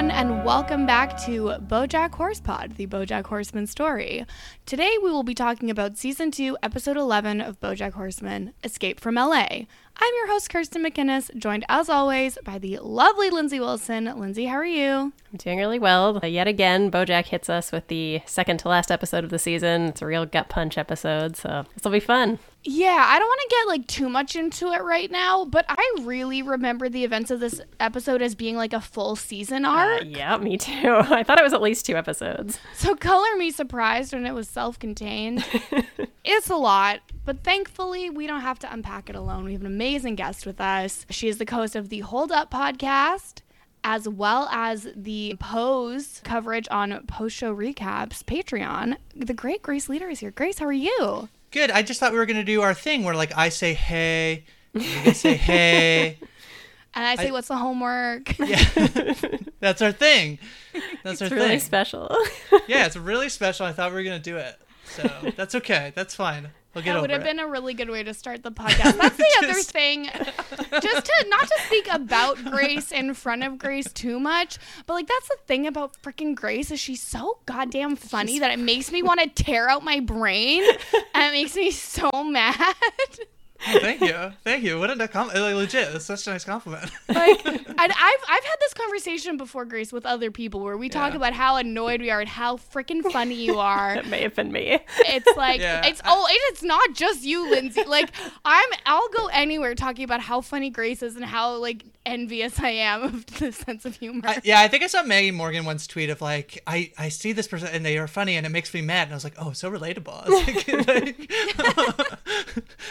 everyone, and welcome back to BoJack Horsepod, the BoJack Horseman story. Today, we will be talking about season two, episode eleven of BoJack Horseman: Escape from LA. I'm your host, Kirsten McInnes, joined as always by the lovely Lindsay Wilson. Lindsay, how are you? I'm doing really well. Uh, yet again, Bojack hits us with the second to last episode of the season. It's a real gut punch episode, so this will be fun. Yeah, I don't want to get like too much into it right now, but I really remember the events of this episode as being like a full season arc. Uh, yeah, me too. I thought it was at least two episodes. So color me surprised when it was self-contained. it's a lot, but thankfully we don't have to unpack it alone. We have an amazing guest with us. She is the co host of the Hold Up podcast as well as the pose coverage on post show recaps Patreon. The great Grace Leader is here. Grace, how are you? Good. I just thought we were gonna do our thing where like I say hey, you say hey. And I say, I- "What's the homework?" Yeah, that's our thing. That's It's our really thing. special. yeah, it's really special. I thought we were gonna do it, so that's okay. That's fine. We'll that would have it. been a really good way to start the podcast. That's the other thing. Just to not to speak about Grace in front of Grace too much, but like that's the thing about freaking Grace is she's so goddamn funny that it makes me want to tear out my brain and it makes me so mad. Oh, thank you, thank you. What a compliment! Like, legit, that's such a nice compliment. like and I've I've had this conversation before, Grace, with other people where we talk about how annoyed we are and how freaking funny you are. it may have been me. It's like Yeah, it's I- oh, it's not just you, Lindsay. Like I'm, I'll go anywhere talking about how funny Grace is and how like envious I am of the sense of humor. I, yeah, I think I saw Maggie Morgan once tweet of like, I, I see this person and they are funny and it makes me mad. And I was like, oh, so relatable. I, was like, like- I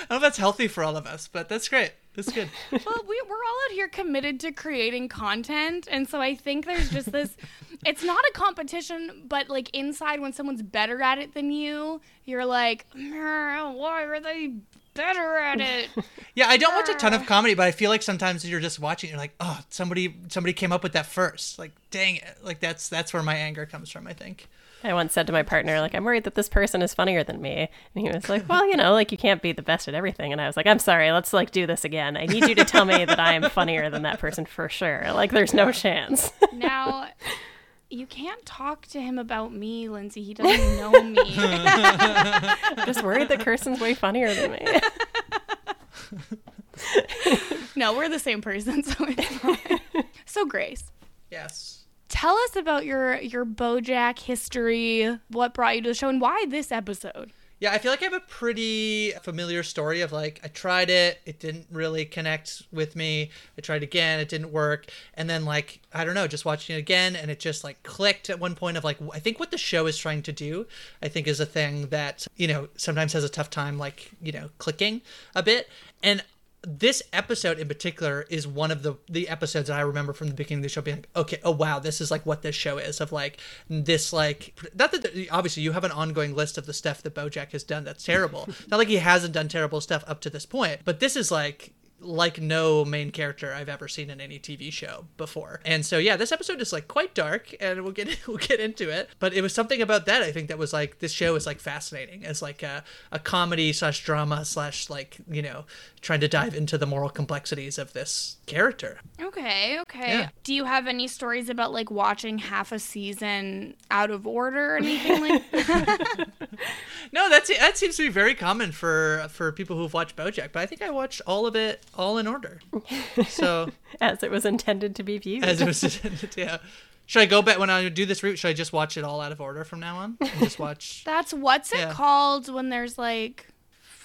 don't know if that's healthy for all of us, but that's great. That's good. well, we, we're all out here committed to creating content, and so I think there's just this. It's not a competition, but like inside, when someone's better at it than you, you're like, why are they better at it? Yeah, I don't watch a ton of comedy, but I feel like sometimes you're just watching, you're like, oh, somebody somebody came up with that first. Like, dang it. Like that's that's where my anger comes from, I think. I once said to my partner, like, I'm worried that this person is funnier than me. And he was like, Well, you know, like you can't be the best at everything. And I was like, I'm sorry, let's like do this again. I need you to tell me that I am funnier than that person for sure. Like there's no chance. now, you can't talk to him about me, Lindsay. He doesn't know me. I'm just worried that Kirsten's way funnier than me. no, we're the same person, so it's fine. So, Grace, Yes. Tell us about your your BoJack history. What brought you to the show, and why this episode? Yeah, I feel like I have a pretty familiar story of like I tried it, it didn't really connect with me. I tried again, it didn't work, and then like I don't know, just watching it again, and it just like clicked at one point of like I think what the show is trying to do, I think is a thing that you know sometimes has a tough time like you know clicking a bit, and this episode in particular is one of the the episodes that I remember from the beginning of the show being like, okay, oh wow, this is like what this show is of like this like not that obviously you have an ongoing list of the stuff that BoJack has done that's terrible. not like he hasn't done terrible stuff up to this point, but this is like like no main character I've ever seen in any TV show before. And so yeah, this episode is like quite dark and we'll get we'll get into it. But it was something about that I think that was like this show is like fascinating as like a, a comedy slash drama slash like, you know, trying to dive into the moral complexities of this character. Okay, okay. Yeah. Do you have any stories about like watching half a season out of order or anything like that? No, that's that seems to be very common for for people who've watched BoJack, but I think I watched all of it all in order. So As it was intended to be viewed. as it was intended, yeah. Should I go back when I do this route? Should I just watch it all out of order from now on? And just watch. That's what's it called when there's like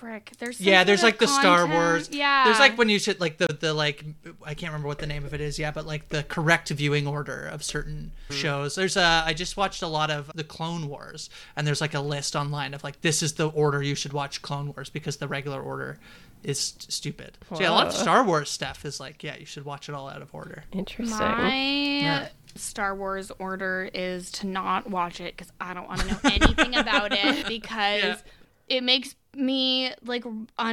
frick. There's some yeah, there's like the Star Wars. Yeah. There's like when you should like the the like I can't remember what the name of it is. Yeah, but like the correct viewing order of certain hmm. shows. There's a I just watched a lot of the Clone Wars, and there's like a list online of like this is the order you should watch Clone Wars because the regular order is st- stupid. So yeah, a lot of Whoa. Star Wars stuff is like yeah, you should watch it all out of order. Interesting. My Star Wars order is to not watch it because I don't want to know anything about it because Yeah. it makes me like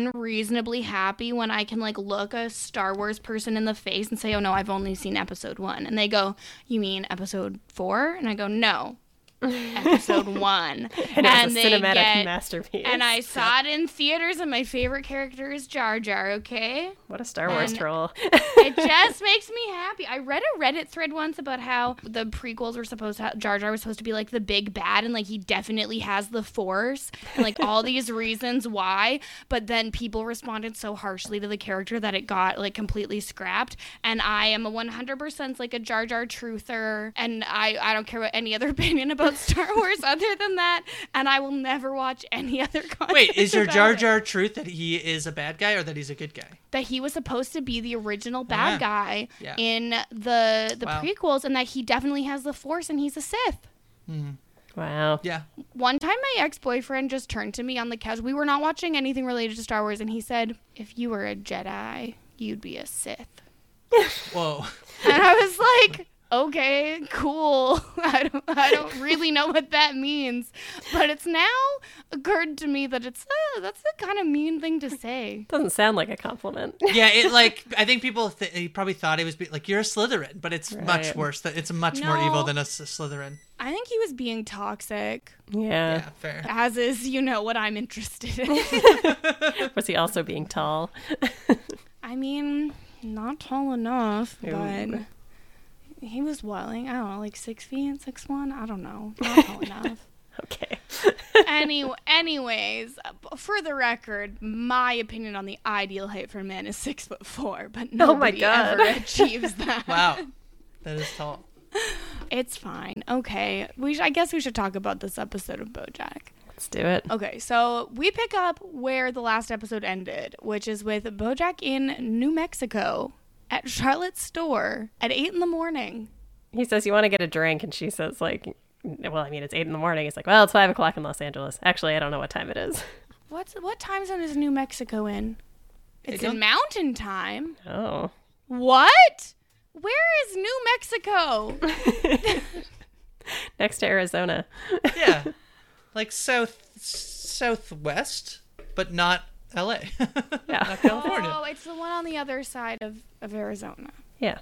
unreasonably happy when I can like look a Star Wars person in the face and say, "Oh no, I've only seen episode 1." And they go, "You mean episode 4?" And I go, "No. Episode one. And it was a cinematic get- masterpiece. And I saw it in theaters, and my favorite character is Jar Jar, okay? what a Star Wars and- troll. It just makes me happy. I read a Reddit thread once about how the prequels were supposed to, Jar Jar was supposed to be like the big bad, and like he definitely has the Force, and like all these reasons why. But then people responded so harshly to the character that it got like completely scrapped. And I am a 100% like a Jar Jar truther, and I I don't care what any other opinion about Star Wars other than that, and I will never watch any other content. Wait, is your about Jar it. Jar truth that he is a bad guy or that he's a good guy? that he was supposed to be the original bad Yeah. guy Yeah. in the the Wow. prequels and that he definitely has the force and he's a Sith. Mm-hmm. wow. Yeah. One time my ex-boyfriend just turned to me on the couch. We were not watching anything related to Star Wars and he said, "If you were a Jedi, you'd be a Sith." Whoa. And I was like, "Okay, cool. I don't I don't really know what that means." But it's now occurred to me that it's uh, that's a kind of mean thing to say. Doesn't sound like a compliment. Yeah, it like I think people th- he probably thought he was be- like you're a Slytherin, but it's much worse. That it's much more evil No. than a S- Slytherin. I think he was being toxic. yeah. Yeah, fair. as is you know what i'm interested in Was he also being tall? i mean not tall enough Ooh. but he was welling i don't know like six feet and six one? I don't know. Not tall enough. Okay. Any, anyways for the record my opinion on the ideal height for a man is six foot four but Oh my nobody God. ever achieves that. Wow, that is tall. it's fine. Okay. We sh- i guess we should talk about this episode of bojack. Let's do it. Okay, so we pick up where the last episode ended, which is with Bojack in New Mexico at Charlotte's store at 8 in the morning. He says, You want to get a drink? And she says, like, well, I mean, it's eight in the morning. He's like, well, it's five o'clock in Los Angeles. Actually, I don't know what time it is. What's what time zone is New Mexico in? It's don't- in mountain time. Oh. What? Where is New Mexico? Next to Arizona. Yeah, like south southwest, but not L.A. Yeah. not California. Oh, it's the one on the other side of, of Arizona. Yeah.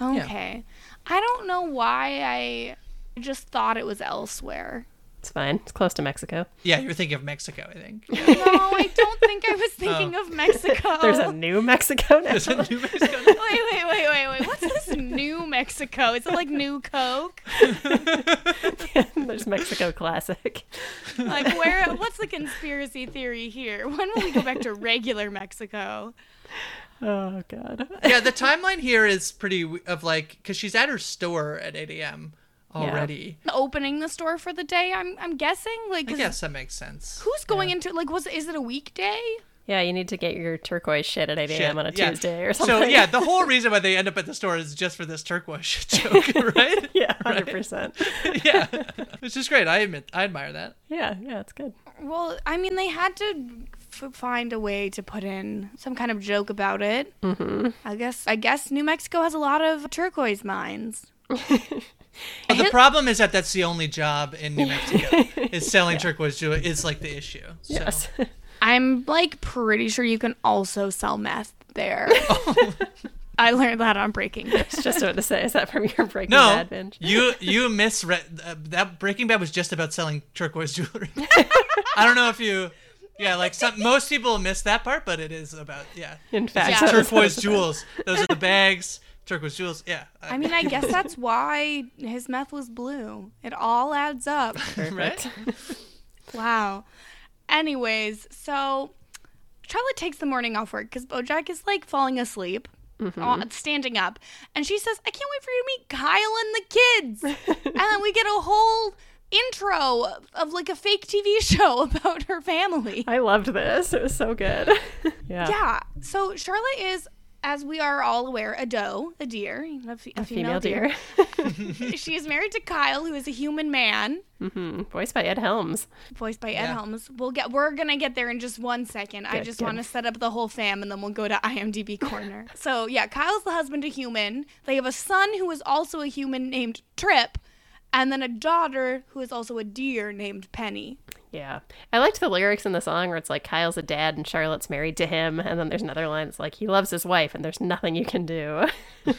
Okay. I don't know why I just thought it was elsewhere. It's fine. It's close to Mexico. Yeah, you're thinking of Mexico, I think. No, I don't think I was thinking oh. of Mexico. There's a New Mexico now. There's a New Mexico? Wait, wait, wait, wait, wait. What's this New Mexico? Is it like New Coke? There's Mexico Classic. Like where? What's the conspiracy theory here? When will we go back to regular Mexico? Oh, God. yeah, the timeline here is pretty of like because she's at her store at 8 a.m. already. Opening the store for the day. I'm I'm guessing. Like, I guess that makes sense. who's going into like was is it a weekday? Yeah, you need to get your turquoise shit at 8 a.m. on a yeah. Tuesday or something. So yeah, the whole reason why they end up at the store is just for this turquoise joke, right? Yeah, 100%. yeah, which is great. I admit, I admire that. Yeah, yeah, it's good. Well, I mean, they had to f- find a way to put in some kind of joke about it. Mm-hmm. I guess. I guess New Mexico has a lot of turquoise mines. But the problem is that that's the only job in New Mexico is selling turquoise jewelry. Is like the issue. So. Yes. I'm like pretty sure you can also sell meth there. I learned that on Breaking Bad. Just about to say, is that from your Breaking No, Bad binge? you you misread uh, that. Breaking Bad was just about selling turquoise jewelry. I don't know if you, yeah, like some most people miss that part, but it is about yeah, In fact, Yeah. turquoise jewels. Those are the bags. Turquoise jewels. Yeah. I mean, I guess that's why his meth was blue. It all adds up. Perfect. Wow. Anyways, so Charlotte takes the morning off work because Bojack is like falling asleep, uh, standing up, and she says, "I can't wait for you to meet Kyle and the kids." and then we get a whole intro of, of like a fake TV show about her family. I loved this. It was so good. yeah. Yeah. So Charlotte is, as we are all aware, a doe, a deer, a, fe- a Female deer. she is married to Kyle, who is a human man. hmm Voiced by Ed Helms. voiced by Ed Yeah. Helms. We'll get we're gonna get there in just one second. I just want to set up the whole fam and then we'll go to IMDb corner. so yeah, Kyle's the husband to human. They have a son who is also a human named Trip, and then a daughter who is also a deer named Penny. Yeah. I liked the lyrics in the song where it's like Kyle's a dad and Charlotte's married to him. And then there's another line that's like, he loves his wife and there's nothing you can do.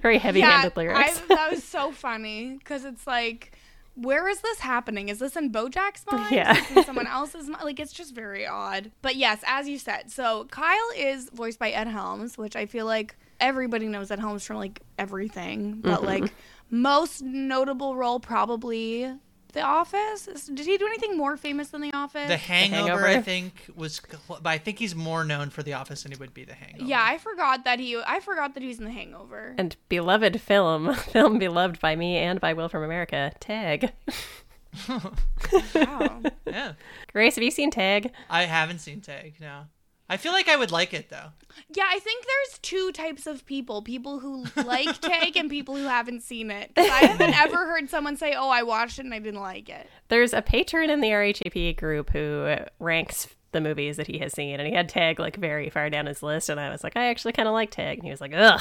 Very heavy handed lyrics. I, that was so funny because it's like where is this happening? Is this in Bojack's mind? Yeah. Is this in someone else's mind? Like, it's just very odd. But yes, as you said, so Kyle is voiced by Ed Helms, which I feel like everybody knows Ed Helms from like everything. But Mm-hmm. like, most notable role probably The Office. Is- Did he do anything more famous than The Office? The Hangover, Hangover? I think, was, but I think he's more known for The Office than he would be The Hangover. yeah, I forgot that he. I forgot that he was in The Hangover. And beloved film, film beloved by me and by Will from America, Tag. Wow. yeah. Grace, have you seen Tag? I haven't seen Tag. No, I feel like I would like it though. Yeah, I think there's two types of people: people who like Tag and people who haven't seen it. I haven't ever heard someone say, "Oh, I watched it and I didn't like it." There's a patron in the RHAP group who ranks the movies that he has seen, and he had Tag like very far down his list, and I was like, I actually kind of like Tag, and he was like, ugh,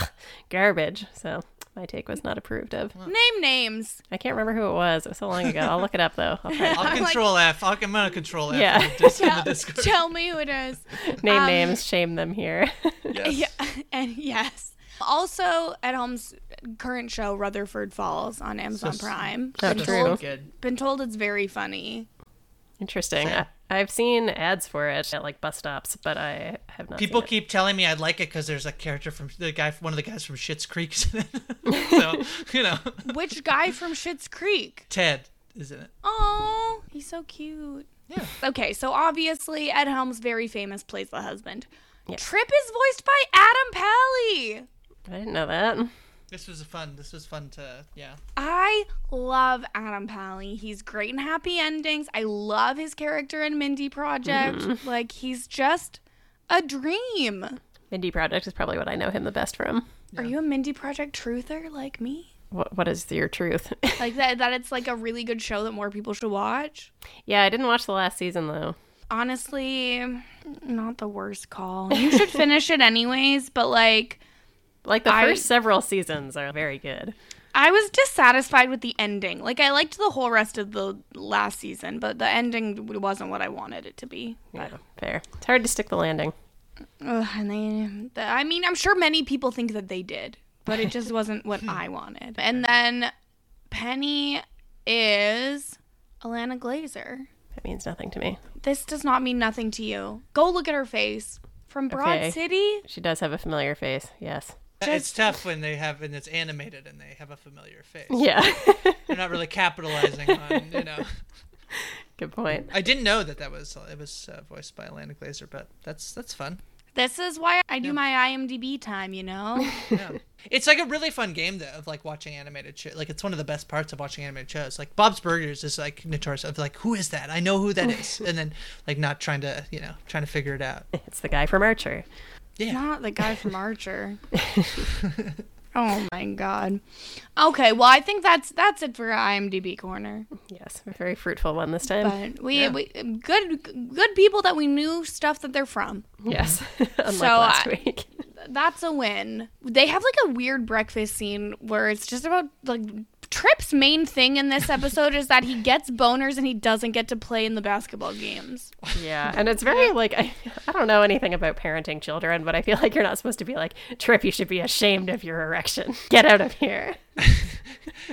garbage. So my take was not approved of. Name names. I can't remember who it was. It was so long ago. I'll look it up though. I'll I'll I'm like- control F. I'll, I'm gonna control F. Yeah. in the dis- in the Tell, Discord. tell me who it is. name Um, names, shame them here. Yes. Yeah, and yes. Also, Ed Helms' current show, Rutherford Falls on Amazon So- Prime. Oh, been, true. told, Good. been told it's very funny. Interesting. Same. I, I've seen ads for it at like bus stops, but I have not. People seen it. keep telling me I'd like it because there's a character from the guy, one of the guys from Schitt's Creek. so you know, Which guy from Schitt's Creek? Ted isn't it. Oh, he's so cute. Yeah. Okay, so obviously Ed Helms, very famous, plays the husband. Yeah. Trip is voiced by Adam Pally. I didn't know that. This was fun. This was fun to yeah. I love Adam Pally. He's great in Happy Endings. I love his character in Mindy Project. Mm-hmm. Like he's just a dream. Mindy Project is probably what I know him the best from. Are you a Mindy Project truther like me? What What is your truth? Like that that it's like a really good show that more people should watch? yeah, I didn't watch the last season though. Honestly, not the worst call. You should finish it anyways, but like Like the I- first several seasons are very good. I was dissatisfied with the ending. Like I liked the whole rest of the last season, but the ending wasn't what I wanted it to be. Yeah, fair. It's hard to stick the landing. Ugh, and they, the, I mean, I'm sure many people think that they did, but it just wasn't what I wanted. And then Penny is Ilana Glazer. That means nothing to me. This does not mean nothing to you. Go look at her face from Broad Okay. City. She does have a familiar face. Yes. It's tough when they have and it's animated and they have a familiar face. Yeah. They're not really capitalizing on you know. Good point. I didn't know that that was it was uh, voiced by Ilana Glazer, but that's that's fun. This is why I do my IMDb time, you know? Yeah. it's like a really fun game though of like watching animated shit. Like it's one of the best parts of watching animated shows. Like Bob's Burgers is like notorious of like who is that? I know who that is, and then like not trying to you know trying to figure it out. It's the guy from Archer. Yeah. Not the guy from Archer. oh my god. Okay, well I think that's that's it for IMDb corner. Yes, a very fruitful one this time. But we, Yeah. we good good people that we knew stuff that they're from. yes. Unlike So, last I- week. That's a win. They have like a weird breakfast scene where it's just about like Trip's main thing in this episode is that he gets boners and he doesn't get to play in the basketball games. Yeah, and it's very like I, I don't know anything about parenting children, but I feel like you're not supposed to be like Trip. You should be ashamed of your erection. Get out of here.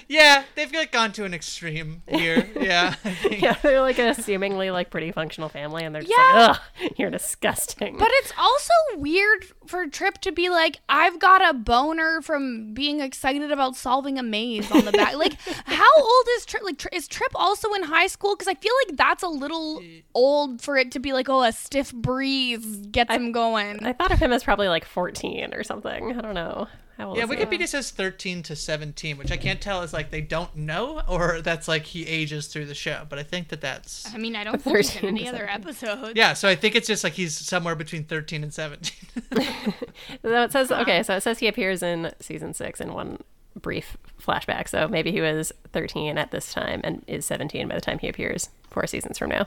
Yeah, they've like gone to an extreme here. Yeah. Yeah, they're like a seemingly like pretty functional family, and they're just Yeah. like, ugh, you're disgusting. But it's also weird for Trip to be like, I've got a boner from being excited about solving a maze on the back. like, how old is Trip? Like, Tri- is Trip also in high school? Because I feel like that's a little old for it to be like, oh, a stiff breeze gets him going. I thought of him as probably like 14 or something. I don't know. How old Yeah. Wikipedia says 13 to 17, which I can't tell is like they don't know or that's like he ages through the show. But I think that that's I mean, I don't think it's in any other 17. episoode. yeah. So I think it's just like he's somewhere between 13 and 17. So it says okay, so it says he appears in season six in one brief flashback. So maybe he was 13 at this time and is 17 by the time he appears four seasons from now.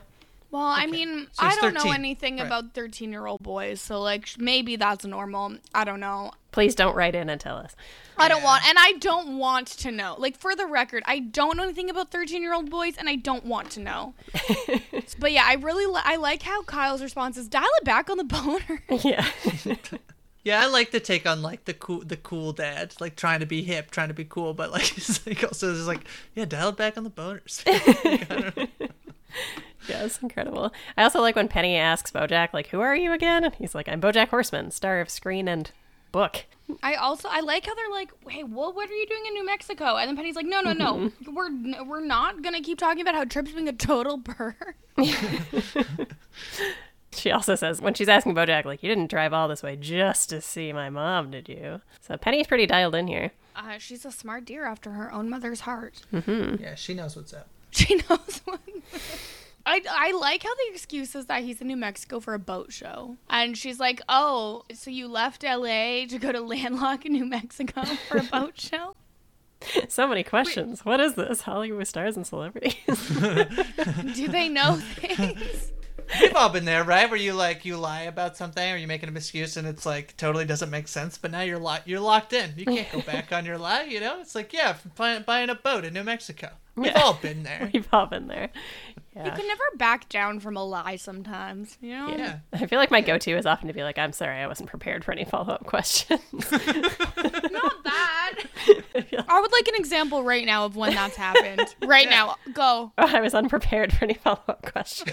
Well, I mean, So I don't know anything Right. about 13 year old boys. So, like, maybe that's normal. I don't know. Please don't write in and tell us. I don't want, and I don't want to know. Like, for the record, I don't know anything about 13 year old boys, and I don't want to know. but yeah, I really li- I like how Kyle's response is dial it back on the boner. yeah. Yeah, I like the take on like the cool the cool dad, like trying to be hip, trying to be cool, but like it's like also just like yeah, dial it back on the boners. Yeah, it's incredible. I also like when Penny asks Bojack, like, who are you again? And he's like, I'm Bojack Horseman, star of screen and book. I also I like how they're like, hey, well, what are you doing in New Mexico? And then Penny's like, no, no, no, we're we're not gonna keep talking about how Trip's being a total burr. She also says, when she's asking Bojack, like, you didn't drive all this way just to see my mom, did you? So Penny's pretty dialed in here. Uh, she's a smart deer after her own mother's heart. Mm-hmm. yeah, she knows what's up. She knows what. I, I like how the excuse is that he's in New Mexico for a boat show. And she's like, oh, so you left LA to go to Landlock in New Mexico for a boat show? So many questions. What is this? Hollywood stars and celebrities. Do they know things? We've all been there, right? Where you like you lie about something or you make an excuse and it's like totally doesn't make sense, but now you're locked you're locked in. You can't go back on your lie, you know? It's like, yeah, buying, buying a boat in New Mexico. We've Yeah. all been there. We've all been there. You can never back down from a lie sometimes, you know? Yeah. I feel like my go to is often to be like, I'm sorry, I wasn't prepared for any follow up questions. Not that. I would like an example right now of when that's happened. Right now. Go. Oh, I was unprepared for any follow up questions.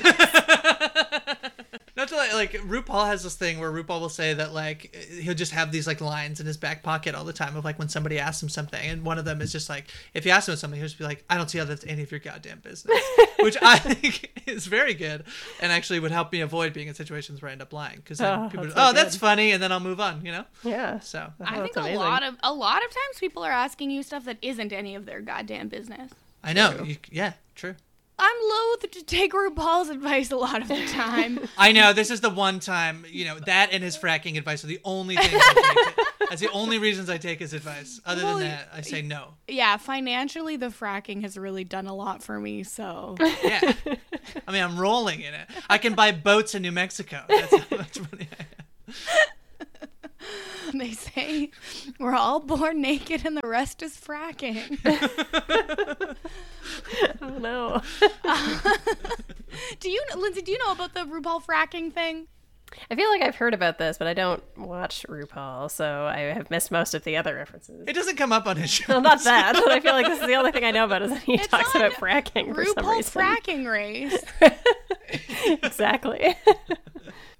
Not to like, like RuPaul has this thing where RuPaul will say that like he'll just have these like lines in his back pocket all the time of like when somebody asks him something, and one of them is just like if you ask him something, he'll just be like, "I don't see how that's any of your goddamn business," which I think is very good and actually would help me avoid being in situations where I end up lying because Oh, people, that's oh, so that's good. funny, and then I'll move on, you know. Yeah. So I Oh, think a amazing. lot of a lot of times people are asking you stuff that isn't any of their goddamn business. I know, you, yeah, true. I'm loath to take RuPaul's advice a lot of the time. I know this is the one time you know that and his fracking advice are the only things. I take. That's the only reasons I take his advice. Other Well, than that, I say no. yeah, financially, the fracking has really done a lot for me. So Yeah. I mean, I'm rolling in it. I can buy boats in New Mexico. That's how much money I have. they say we're all born naked and the rest is fracking. Oh no. do you, Lindsay? Do you know about the RuPaul fracking thing? I feel like I've heard about this, but I don't watch RuPaul, so I have missed most of the other references. It doesn't come up on his show. Well, not that, but I feel like this is the only thing I know about is that he It's talks about fracking for some RuPaul reason. fracking race. exactly.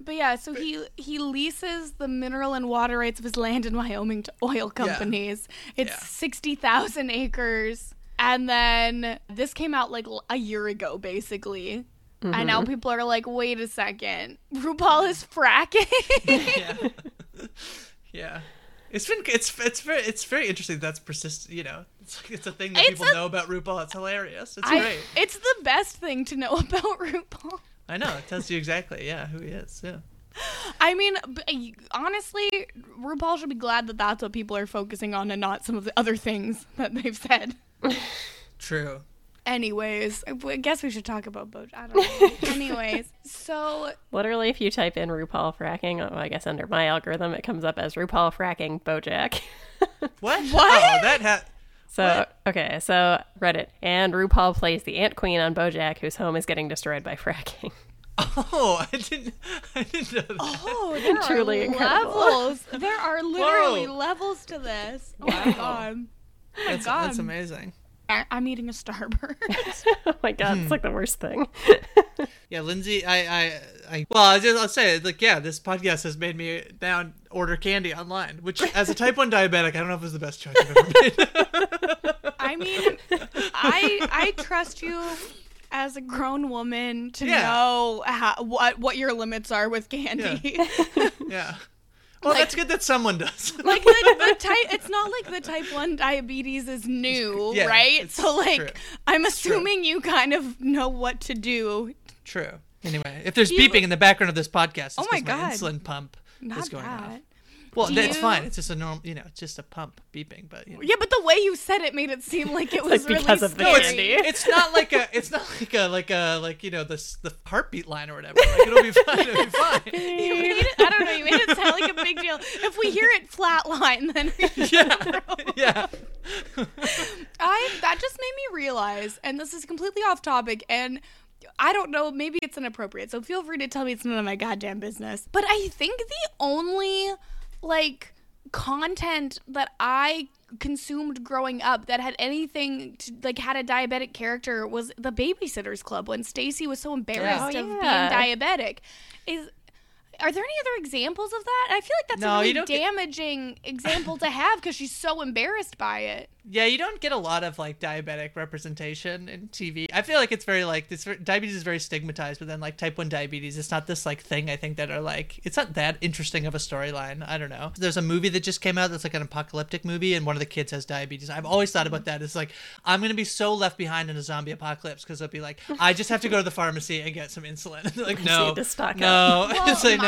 But yeah, so he he leases the mineral and water rights of his land in Wyoming to oil companies. It's Yeah. sixty thousand acres, and then this came out like a year ago, basically. And Mm-hmm. now people are like, wait a second, RuPaul is fracking. yeah. yeah. It's been it's it's very it's very interesting. That's persistent. You know, it's like, it's a thing that It's people a- know about RuPaul. It's hilarious. It's I- great. it's the best thing to know about RuPaul. I know. It tells you exactly. Yeah, who he is. Yeah. I mean, honestly, RuPaul should be glad that that's what people are focusing on and not some of the other things that they've said. True. Anyways, I I guess we should talk about Bojack. I don't know. Anyways, so Literally, if you type in RuPaul fracking, oh, I guess under my algorithm, it comes up as RuPaul fracking Bojack. What? What? Oh, that ha- So What? okay, so Reddit and RuPaul plays the Ant Queen on BoJack, whose home is getting destroyed by fracking. Oh, I didn't. I didn't know that. oh, there Truly are incredible. levels. There are literally Whoa. levels to this. Oh my god. that's, God. that's amazing. I- I'm eating a Starburst. oh my god, it's hmm. like the worst thing. Yeah, Lindsay, I, I, I well, I just, I'll say, like, yeah, this podcast has made me now order candy online, which, as a type one diabetic, I don't know if it was the best choice I've ever made. I mean, I I trust you as a grown woman to Yeah. know how, what what your limits are with candy. yeah. Well, Like- that's good that someone does. like the, the type it's not like the type 1 diabetes is new Yeah, right so like true. i'm assuming you kind of know what to do True. Anyway, if there's you- beeping in the background of this podcast, it's Oh my, God. insulin pump not is going that off. Well, Do that's you- fine. It's just a normal, you know, it's just a pump beeping, but you know. yeah but the way you said it made it seem like it was like really because of the scary. No, it's, candy. it's not like a it's not like a like a like you know the the heartbeat line or whatever. Like it'll be fine. It'll be fine. you made it, I don't know. You made it sound like a big deal. If we hear it flatline, then Yeah, yeah. I that just made me realize, and this is completely off topic, and I don't know, maybe it's inappropriate. So feel free to tell me it's none of my goddamn business. But I think the only like content that I consumed growing up that had anything to like had a diabetic character was the Babysitters Club when Stacey was so oh, embarrassed Oh, of yeah. being diabetic. Is are there any other examples of that? I feel like that's No, a you really don't get- damaging example to have because she's so embarrassed by it. Yeah, you don't get a lot of like diabetic representation in TV. I feel like it's very like this. Diabetes is very stigmatized, but then like type one diabetes, it's not this like thing. I think that are like it's not that interesting of a storyline. I don't know. There's a movie that just came out that's like an apocalyptic movie, and one of the kids has diabetes. I've always thought about that. It's like I'm gonna be so left behind in a zombie apocalypse because it'll be like I just have to go to the pharmacy and get some insulin. like no, to stock up. no, Well, it's like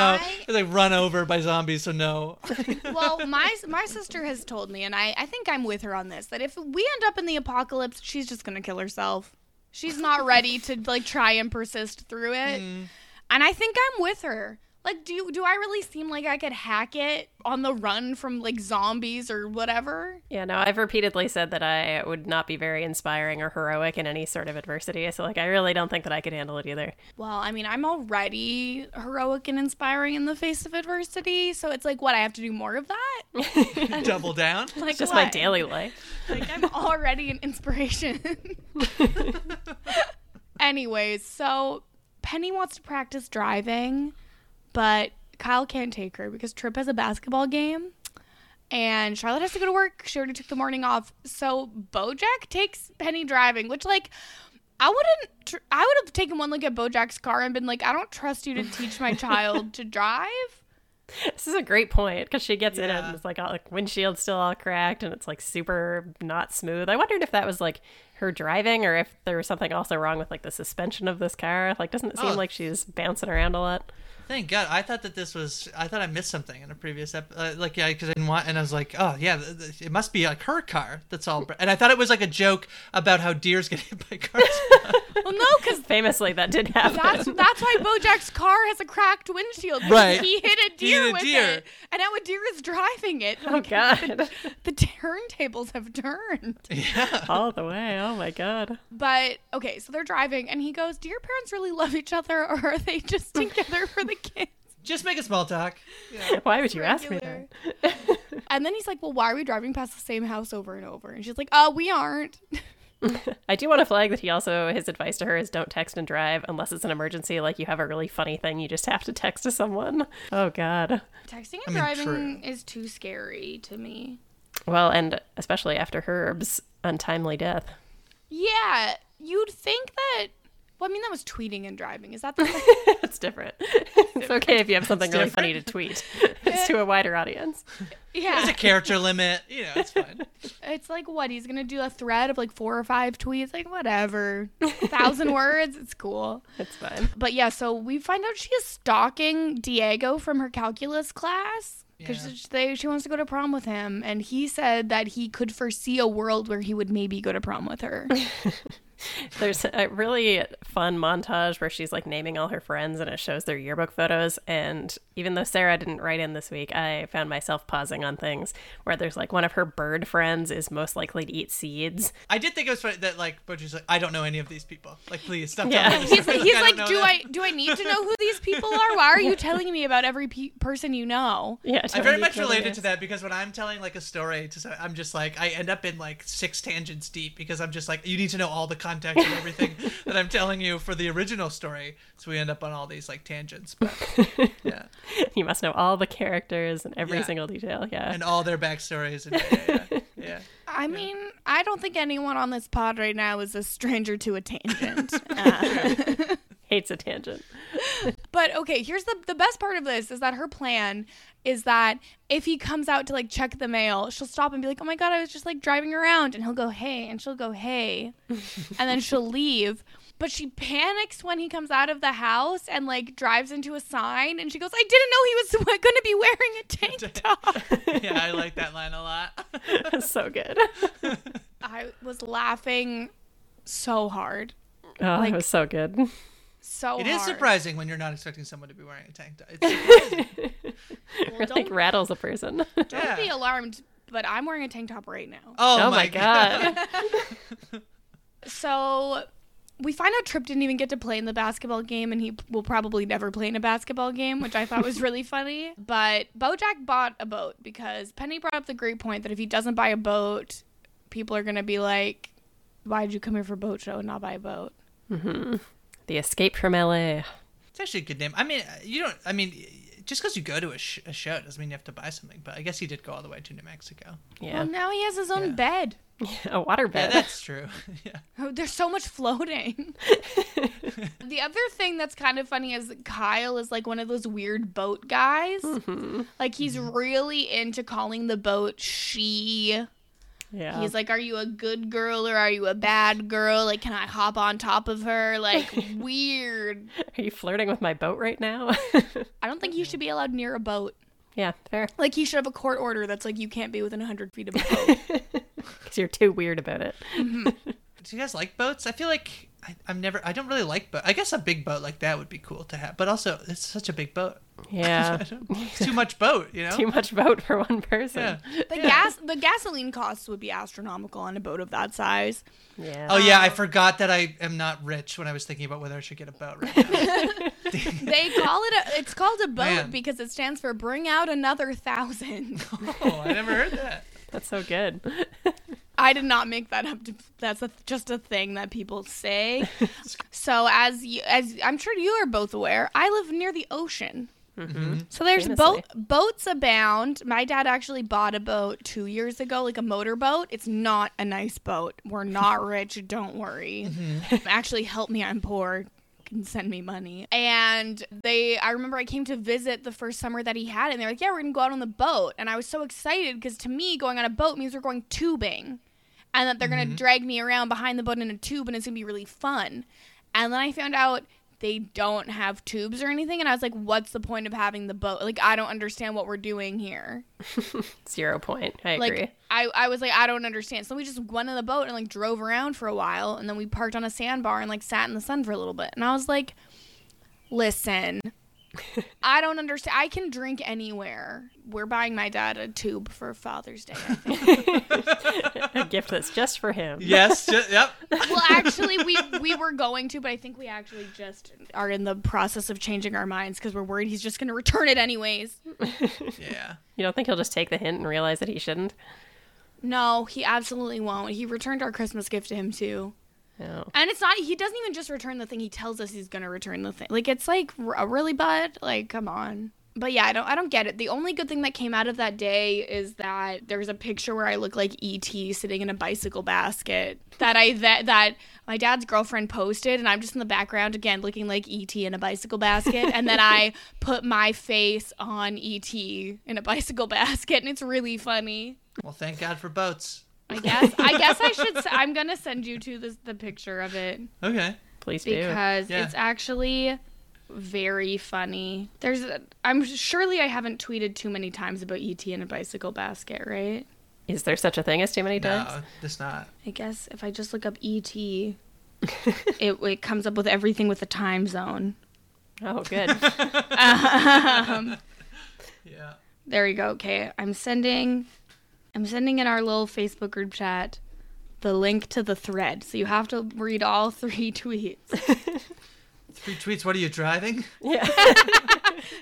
no, like run over by zombies. So no. well, my my sister has told me, and I, I think I'm with her on this, that if we end up in the apocalypse, she's just gonna kill herself. She's not ready to like try and persist through it. Mm. And I think I'm with her. Like, do you, do I really seem like I could hack it on the run from like zombies or whatever? Yeah, no, I've repeatedly said that I would not be very inspiring or heroic in any sort of adversity. So, like, I really don't think that I could handle it either. Well, I mean, I'm already heroic and inspiring in the face of adversity, so it's like, what? I have to do more of that? Double down. Like, It's just my daily life. Like I'm already an inspiration. Anyways, so Penny wants to practice driving, but Kyle can't take her because Trip has a basketball game. And Charlotte has to go to work. She already took the morning off. So Bojack takes Penny driving, which like I wouldn't. Tr- I would have taken one look at Bojack's car and been like, "I don't trust you to teach my child to drive." This is a great point because she gets in it and it's like all, like windshield's still all cracked and it's like super not smooth. I wondered if that was like her driving or if there was something also wrong with like the suspension of this car. Like, doesn't it seem Oh. like she's bouncing around a lot? Thank God. I thought that this was. I thought I missed something in a previous episode. Uh, like, yeah, because I didn't want. And I was like, oh yeah, th- th- it must be like her car. That's all. And I thought it was like a joke about how deers get hit by cars. Well, no, because Famously, that did happen. That's that's why Bojack's car has a cracked windshield. because Right. He hit a He deer hit a with deer. it, and now a deer is driving it. oh Like, god, The turntables have turned. yeah. all the way. Oh my god. But okay, so they're driving, and he goes, "Do your parents really love each other, or are they just together for the kids?" Just make a small talk. Yeah. Why would you ask me that? And then he's like, "Well, why are we driving past the same house over and over?" And she's like, "Oh, we aren't." I do want to flag that he also his advice to her is don't text and drive unless it's an emergency. Like you have a really funny thing, you just have to text to someone. Oh god. Texting I and mean, driving true. is too scary to me. Well, and especially after Herb's untimely death. Yeah, you'd think that. Well, I mean, that was tweeting and driving. Is that the it's different. It's okay if you have something really funny to tweet. It's to a wider audience. yeah? There's a character limit. You know, it's fine. It's like what he's gonna do a thread of like four or five tweets, like whatever, thousand words, it's cool. It's fine. But yeah, so we find out she is stalking Diego from her calculus class because Yeah. they she wants to go to prom with him, and he said that he could foresee a world where he would maybe go to prom with her. There's a really fun montage where she's like naming all her friends and it shows their yearbook photos. And even though Sarah didn't write in this week, I found myself pausing on things where there's like one of her bird friends is most likely to eat seeds. I did think it was funny that like BoJack's like, I don't know any of these people. Like, please stop Yeah. telling me. he's this. he's I like, don't I do I need to know who these people are? Why are you telling me about every pe- person you know? Yeah, I very much totally related is. to that because when I'm telling like a story to some, I'm just like I end up in like six tangents deep because I'm just like you need to know all the context and everything that I'm telling you for the original story. So we end up on all these like tangents. But yeah. You must know all the characters and every Yeah. single detail. Yeah. And all their backstories and yeah, yeah, yeah. I mean, I don't think anyone on this pod right now is a stranger to a tangent. Uh, Hates a tangent. But okay, here's the the best part of this is that her plan is that if he comes out to like check the mail, she'll stop and be like, "Oh my god, I was just like driving around," and he'll go, "Hey," and she'll go, "Hey," and then she'll leave. But she panics when he comes out of the house and like drives into a sign, and she goes, "I didn't know he was going to be wearing a tank top." yeah, I like that line a lot. That's so good. I was laughing so hard, Oh, Like- it was so good. So It is hard. surprising when you're not expecting someone to be wearing a tank top. It's. Well, It like rattles a person. don't Yeah. be alarmed, but I'm wearing a tank top right now. Oh, Oh my god. So we find out Trip didn't even get to play in the basketball game, and he will probably never play in a basketball game, which I thought was really funny. But Bojack bought a boat because Penny brought up the great point that if he doesn't buy a boat, people are gonna be like, "Why did you come here for a boat show and not buy a boat?" Mm-hmm. The Escape from LA. It's actually a good name. I mean, you don't. I mean, just because you go to a, sh- a show doesn't mean you have to buy something. But I guess he did go all the way to New Mexico. Yeah. Well, now he has his own Yeah. bed. a water bed. Yeah, bed. that's true. yeah. Oh, there's so much floating. the other thing that's kind of funny is Kyle is like one of those weird boat guys. Mm-hmm. Like he's mm-hmm. really into calling the boat she. Yeah. He's like, "Are you a good girl or are you a bad girl? Like, can I hop on top of her? Like, weird. Are you flirting with my boat right now? I don't think you should be allowed near a boat. yeah, fair. Like, he should have a court order that's like you can't be within hundred feet of a boat. Because you're too weird about it. Mm-hmm. Do you guys like boats? I feel like I, I'm never. I don't really like boat. I guess a big boat like that would be cool to have. But also, it's such a big boat. Yeah. Too much boat. You know. Too much boat for one person. yeah. The gas, the gasoline costs would be astronomical on a boat of that size. Yeah. Oh yeah, I um, forgot that I am not rich when I was thinking about whether I should get a boat right now. They call it a. It's called a boat Man. because it stands for "Bring Out Another Thousand. oh, I never heard that. That's so good. I did not make that up. To, that's a, just a thing that people say. so as you, as I'm sure you are both aware, I live near the ocean. Mm-hmm. Mm-hmm. So there's boat boats abound. My dad actually bought a boat two years ago, like a motorboat. It's not a nice boat. We're not rich. Don't worry. Mm-hmm. Actually, help me. I'm poor. Can send me money. And they, I remember I came to visit the first summer that he had, it, and they're like, "Yeah, we're gonna go out on the boat." And I was so excited because to me, going on a boat means we're going tubing, and that they're gonna mm-hmm. drag me around behind the boat in a tube, and it's gonna be really fun. And then I found out they don't have tubes or anything, and I was like, "What's the point of having the boat? Like, I don't understand what we're doing here." Zero point. I Like, agree. I, I was like, I don't understand. So we just went on the boat and like drove around for a while, and then we parked on a sandbar and like sat in the sun for a little bit. And I was like, listen, I don't understand. I can drink anywhere. We're buying my dad a tube for Father's Day. I think. a gift that's just for him. Yes. ju- yep. well, actually, we we were going to, but I think we actually just are in the process of changing our minds because we're worried he's just going to return it anyways. Yeah. You don't think he'll just take the hint and realize that he shouldn't? No, he absolutely won't. He returned our Christmas gift to him too. No. And it's not, he doesn't even just return the thing, he tells us he's going to return the thing. Like, it's like, r- really, bud? Like, come on. But yeah, I don't, I don't get it. The only good thing that came out of that day is that there's a picture where I look like ET sitting in a bicycle basket that I, that, that my dad's girlfriend posted. And I'm just in the background again, looking like ET in a bicycle basket. and then I put my face on ET in a bicycle basket. And it's really funny. Well, thank God for boats. I guess, I guess I should, s- I'm going to send you to this, the picture of it Okay. Please do. because Yeah. it's actually very funny. There's, a, I'm surely I haven't tweeted too many times about ET in a bicycle basket, right? Is there such a thing as too many times? No, it's not. I guess if I just look up ET, it it comes up with everything with the time zone. Oh, good. Um, yeah. There you go. Okay, I'm sending, I'm sending in our little Facebook group chat the link to the thread, so you have to read all three tweets. Three tweets. What are you driving? yeah.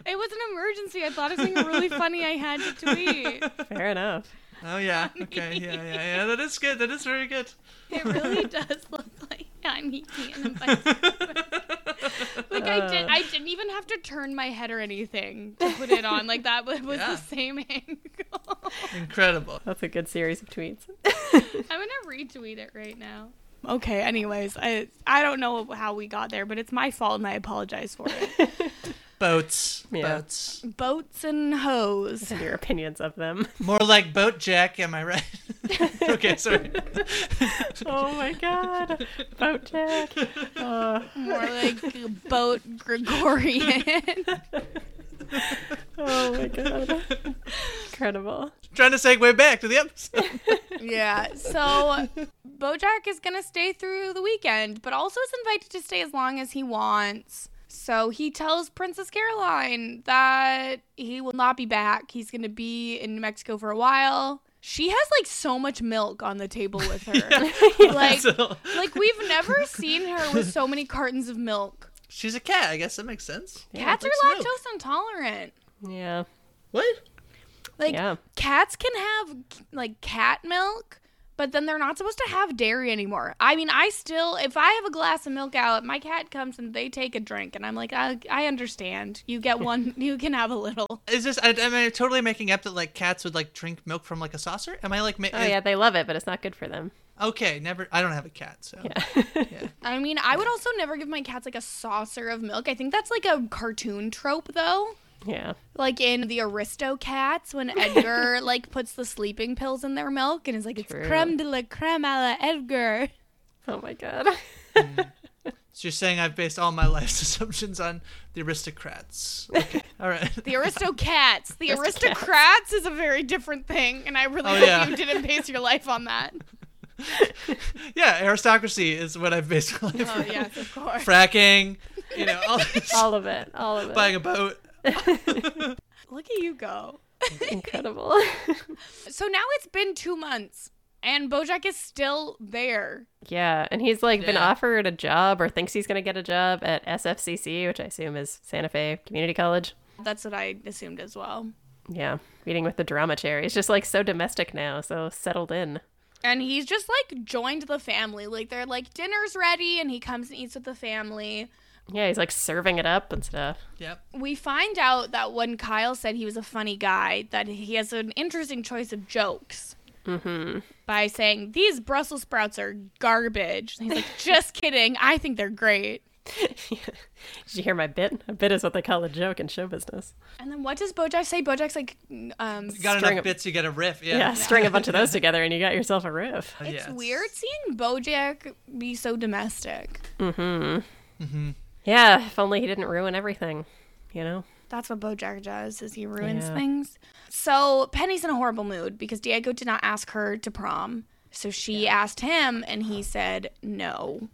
It was an emergency. I thought of something really funny I had to tweet. Fair enough. Oh yeah. Okay. Yeah. Yeah. Yeah. That is good. That is very good. It really does look like I'm ET in a bicycle. like I did, uh. I didn't even have to turn my head or anything to put it on. Like that was, was Yeah. the same angle. Incredible. That's a good series of tweets. I'm gonna retweet it right now. Okay. Anyways, I I don't know how we got there, but it's my fault, and I apologize for it. Boats. Yeah. Boats. Boats and hoes. and your opinions of them. More like boat jack. Am I right? okay. Sorry. oh my god. Boat Jack. Uh, More like boat Gregorian. oh my god. Incredible. Trying to segue back to the episode. Yeah. So Bojack is gonna stay through the weekend, but also is invited to stay as long as he wants. So he tells Princess Caroline that he will not be back. He's gonna be in New Mexico for a while. She has like so much milk on the table with her. like, So- like we've never seen her with so many cartons of milk. she's a cat. I guess that makes sense. Cats are likes milk. lactose intolerant. Yeah. What? Like Yeah. cats can have like cat milk, but then they're not supposed to have dairy anymore. I mean, I still if I have a glass of milk out, my cat comes and they take a drink and I'm like, I, I understand. You get one, you can have a little. Is this? I, am I totally making up that like cats would like drink milk from like a saucer? Am I like? Ma- Oh yeah, they love it, but it's not good for them. Okay, never. I don't have a cat, so. Yeah. I mean, I would also never give my cats like a saucer of milk. I think that's like a cartoon trope though. Yeah. Like in the Aristocats, when Edgar like puts the sleeping pills in their milk and is like, "It's True. creme de la creme a la Edgar." Oh my god. So you're saying I've based all my life's assumptions on the aristocrats? Okay, all right. The Aristocats. The Aristocats. Aristocrats is a very different thing, and I really Oh, hope yeah. you didn't base your life on that. yeah, aristocracy is what I've based my oh, life Oh on. yes, of course. Fracking, you know, all all of it. All of it. buying a boat. Look at you go. Incredible. So now it's been two months, and BoJack is still there. yeah, and he's like been offered a job or thinks he's going to get a job at SFCC, which I assume is Santa Fe Community College. That's what I assumed as well. Yeah, meeting with the drama chair. He's just like so domestic now, so settled in. And he's just like joined the family. Like they're like dinner's ready, and he comes and eats with the family. Yeah, he's like serving it up and stuff. Yep. We find out that when Kyle said he was a funny guy, that he has an interesting choice of jokes. Mm-hmm. by saying these Brussels sprouts are garbage. And he's like, just kidding. I think they're great. Did you hear my bit? A bit is what they call a joke in show business. And then what does BoJack say? BoJack's like, um, You got String enough of- bits, you get a riff. Yeah. Yeah, string a bunch of those together and you got yourself a riff. it's Yeah, weird seeing BoJack be so domestic. Mm-hmm. Mm-hmm. Yeah, if only he didn't ruin everything, you know? That's what BoJack does, is he ruins Yeah. things. So Penny's in a horrible mood because Diego did not ask her to prom. So she asked him, and he said no.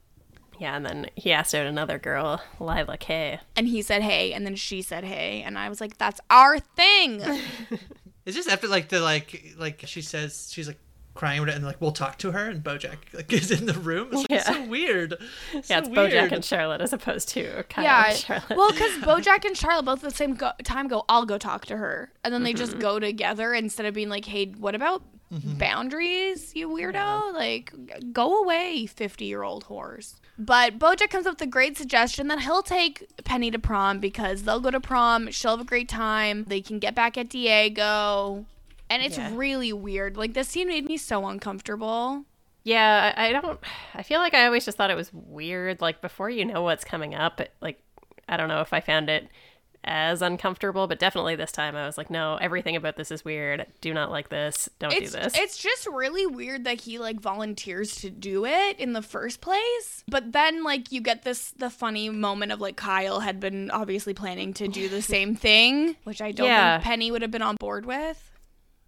Yeah, and then he asked out another girl, Lila Kay. And he said hey, and then she said hey, and I was like, that's our thing. It's just after like the like like she says she's like crying and like we'll talk to her and BoJack like is in the room. It's like, Yeah. so weird. Yeah, So it's weird. Bojack and Charlotte as opposed to Kyle yeah. and Charlotte. Well, because BoJack and Charlotte both at the same go- time go, I'll go talk to her, and then they just mm-hmm. go together instead of being like, Hey, what about mm-hmm. boundaries, you weirdo? Like, go away, fifty-year-old whores. But BoJack comes up with a great suggestion that he'll take Penny to prom because they'll go to prom, she'll have a great time, they can get back at Diego. And it's Yeah. really weird. Like this scene made me so uncomfortable. Yeah, I, I don't. I feel like I always just thought it was weird. Like before you know what's coming up, it, like I don't know if I found it as uncomfortable, but definitely this time I was like, no, everything about this is weird. Do not like this. Don't it's do this. it's just really weird that he like volunteers to do it in the first place. But then like you get this the funny moment of like Kyle had been obviously planning to do the same thing, which I don't Yeah. think Penny would have been on board with.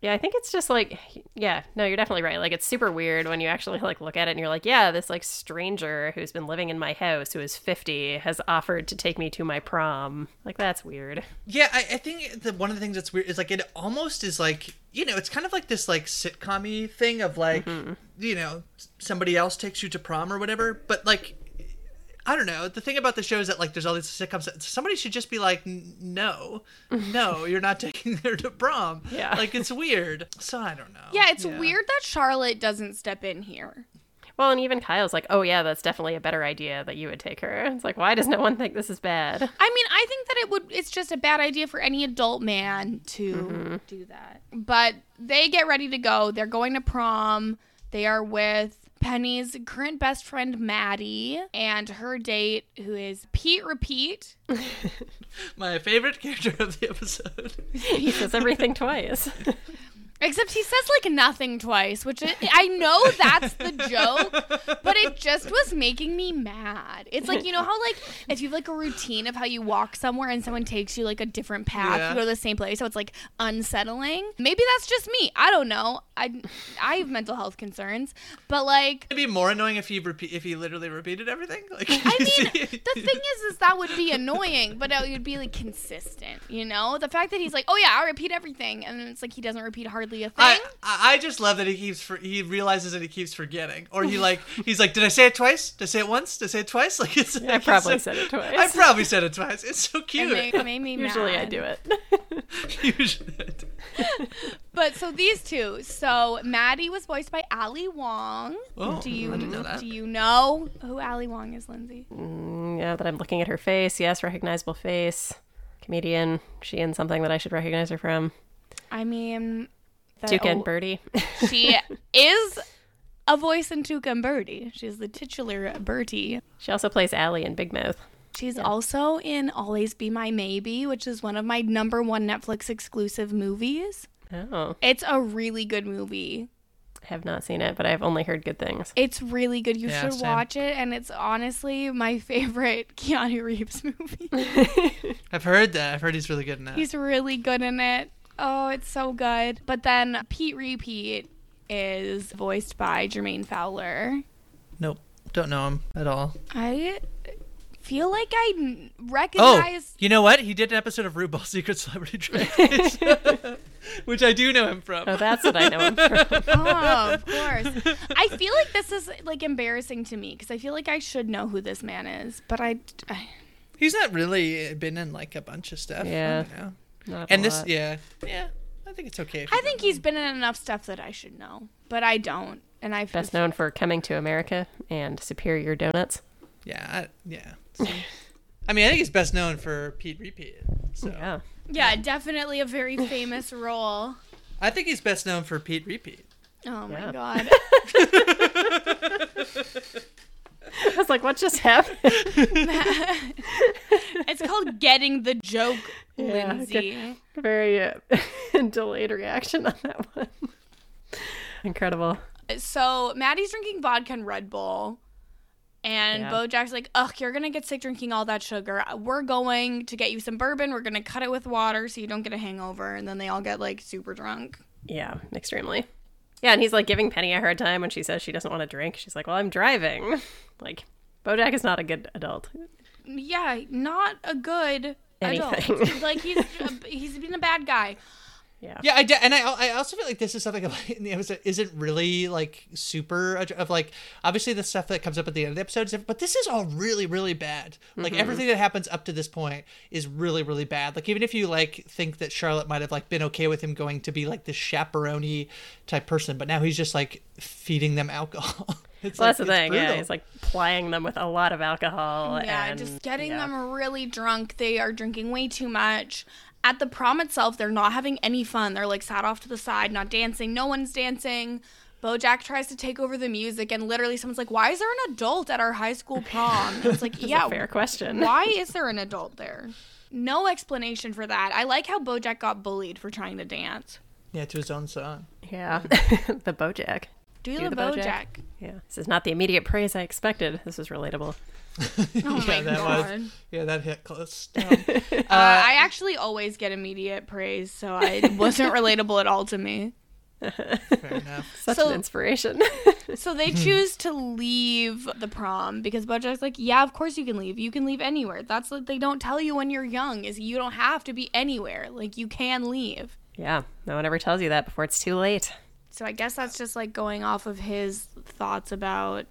Yeah, I think it's just like, yeah, no, you're definitely right. Like, it's super weird when you actually like look at it and you're like, yeah, this like stranger who's been living in my house who is 50 has offered to take me to my prom. Like, that's weird. Yeah, I, I think that one of the things that's weird is like it almost is like you know it's kind of like this like sitcom thing of like Mm-hmm. you know somebody else takes you to prom or whatever, but like I don't know. The thing about the show is that like there's all these sitcoms. That somebody should just be like, no, no, you're not taking her to prom. Yeah. like it's weird. So I don't know. Yeah, it's weird that Charlotte doesn't step in here. Well, and even Kyle's like, oh, yeah, that's definitely a better idea that you would take her. It's like, why does no one think this is bad? I mean, I think that it would it's just a bad idea for any adult man to mm-hmm. do that. But they get ready to go. They're going to prom. They are with Penny's current best friend Maddie and her date who is Pete Repeat. My favorite character of the episode. he says everything twice. Except he says like nothing twice, which I, I know that's the joke, but it just was making me mad. It's like you know how like if you have like a routine of how you walk somewhere and someone takes you like a different path, Yeah. you go to the same place, so it's like unsettling. Maybe that's just me. I don't know. I I have mental health concerns, but like It'd be more annoying if he repeat if he literally repeated everything. Like I mean, the thing is, is that would be annoying, but it would be like consistent, you know? The fact that he's like, oh yeah, I'll repeat everything, and it's like he doesn't repeat hardly a thing. I, I I just love that he keeps for, he realizes that he keeps forgetting, or he like he's like, did I say it twice? Did I say it once? Did I say it twice? Like it's. I like, probably it's said it twice. I probably said it twice. It's so It cute. made, it made me Usually I do it. You should. But so these two. So Maddie was voiced by Ali Wong. Oh, do you I didn't know that. do you know who Ali Wong is, Lindsay? Mm, yeah, that I'm looking at her face. Yes, recognizable face. Comedian. She in something that I should recognize her from. I mean, the- Tuca and oh, Bertie. she is a voice in Tuca and Bertie. She's the titular Bertie. she also plays Allie in Big Mouth. She's also in Always Be My Maybe, which is one of my number one Netflix exclusive movies. Oh, It's a really good movie. I have not seen it, but I've only heard good things. It's really good. You Yeah, should same. watch it, and it's honestly my favorite Keanu Reeves movie. I've heard that. I've heard he's really good in it. He's really good in it. Oh, it's so good. But then Pete Repeat is voiced by Jermaine Fowler. Nope, don't know him at all. I feel like I n- Oh, recognize. you know what? He did an episode of RuPaul's Secret Celebrity Drag Race, which I do know him from. Oh, that's what I know him from. Oh, of course. I feel like this is like embarrassing to me because I feel like I should know who this man is, but I, I He's not really eh, been in like a bunch of stuff. Yeah. don't And a this, lot. yeah, yeah. I think it's okay. I think don't he's been in enough stuff that I should know, but I don't. And I've Best known for Coming to America and Superior Donuts. Yeah, I, yeah. See? I mean, I think he's best known for Pete Repeat. So Yeah. Yeah, definitely a very famous role. I think he's best known for Pete Repeat. Oh my Yeah. god. I was like, what just happened? it's called getting the joke, Yeah, Lindsay. Very uh, delayed reaction on that one. Incredible. So Maddie's drinking vodka and Red Bull. And Yeah. Bojack's like, ugh, you're gonna get sick drinking all that sugar. We're going to get you some bourbon. We're gonna cut it with water so you don't get a hangover. And then they all get like super drunk. Yeah, extremely. Yeah, and he's like giving Penny a hard time when she says she doesn't want to drink. She's like, well, I'm driving. Like, Bojack is not a good adult. Yeah, not a good Anything. adult. like he's he's been a bad guy. Yeah. Yeah, I de- and I, I also feel like this is something like, in the episode isn't really like super of like obviously the stuff that comes up at the end of the episode, is different, but this is all really really bad. Like mm-hmm. everything that happens up to this point is really really bad. Like even if you like think that Charlotte might have like been okay with him going to be like this chaperone type person, but now he's just like feeding them alcohol. It's Well, like, that's the it's thing. Yeah, brutal. he's like plying them with a lot of alcohol. Yeah, and, just getting yeah. them really drunk. They are drinking way too much. At the prom itself, they're not having any fun. They're like sat off to the side, not dancing. No one's dancing. Bojack tries to take over the music, and literally someone's like, "Why is there an adult at our high school prom?" And it's like, That's "Yeah, a fair question. why is there an adult there?" No explanation for that. I like how Bojack got bullied for trying to dance. yeah to his own song. Yeah, the Bojack. Do, Do the, the Bojack. Bojack. Yeah, this is not the immediate praise I expected. This is relatable. Oh my yeah, that god. was yeah that hit close. Um, Uh, I actually always get immediate praise, so it wasn't relatable at all to me. fair enough. Such So- an inspiration. So they choose to leave the prom because Bojack's like, yeah, of course you can leave. You can leave anywhere. That's what they don't tell you when you're young is you don't have to be anywhere. Like you can leave. yeah, no one ever tells you that before it's too late. So I guess that's just like going off of his thoughts about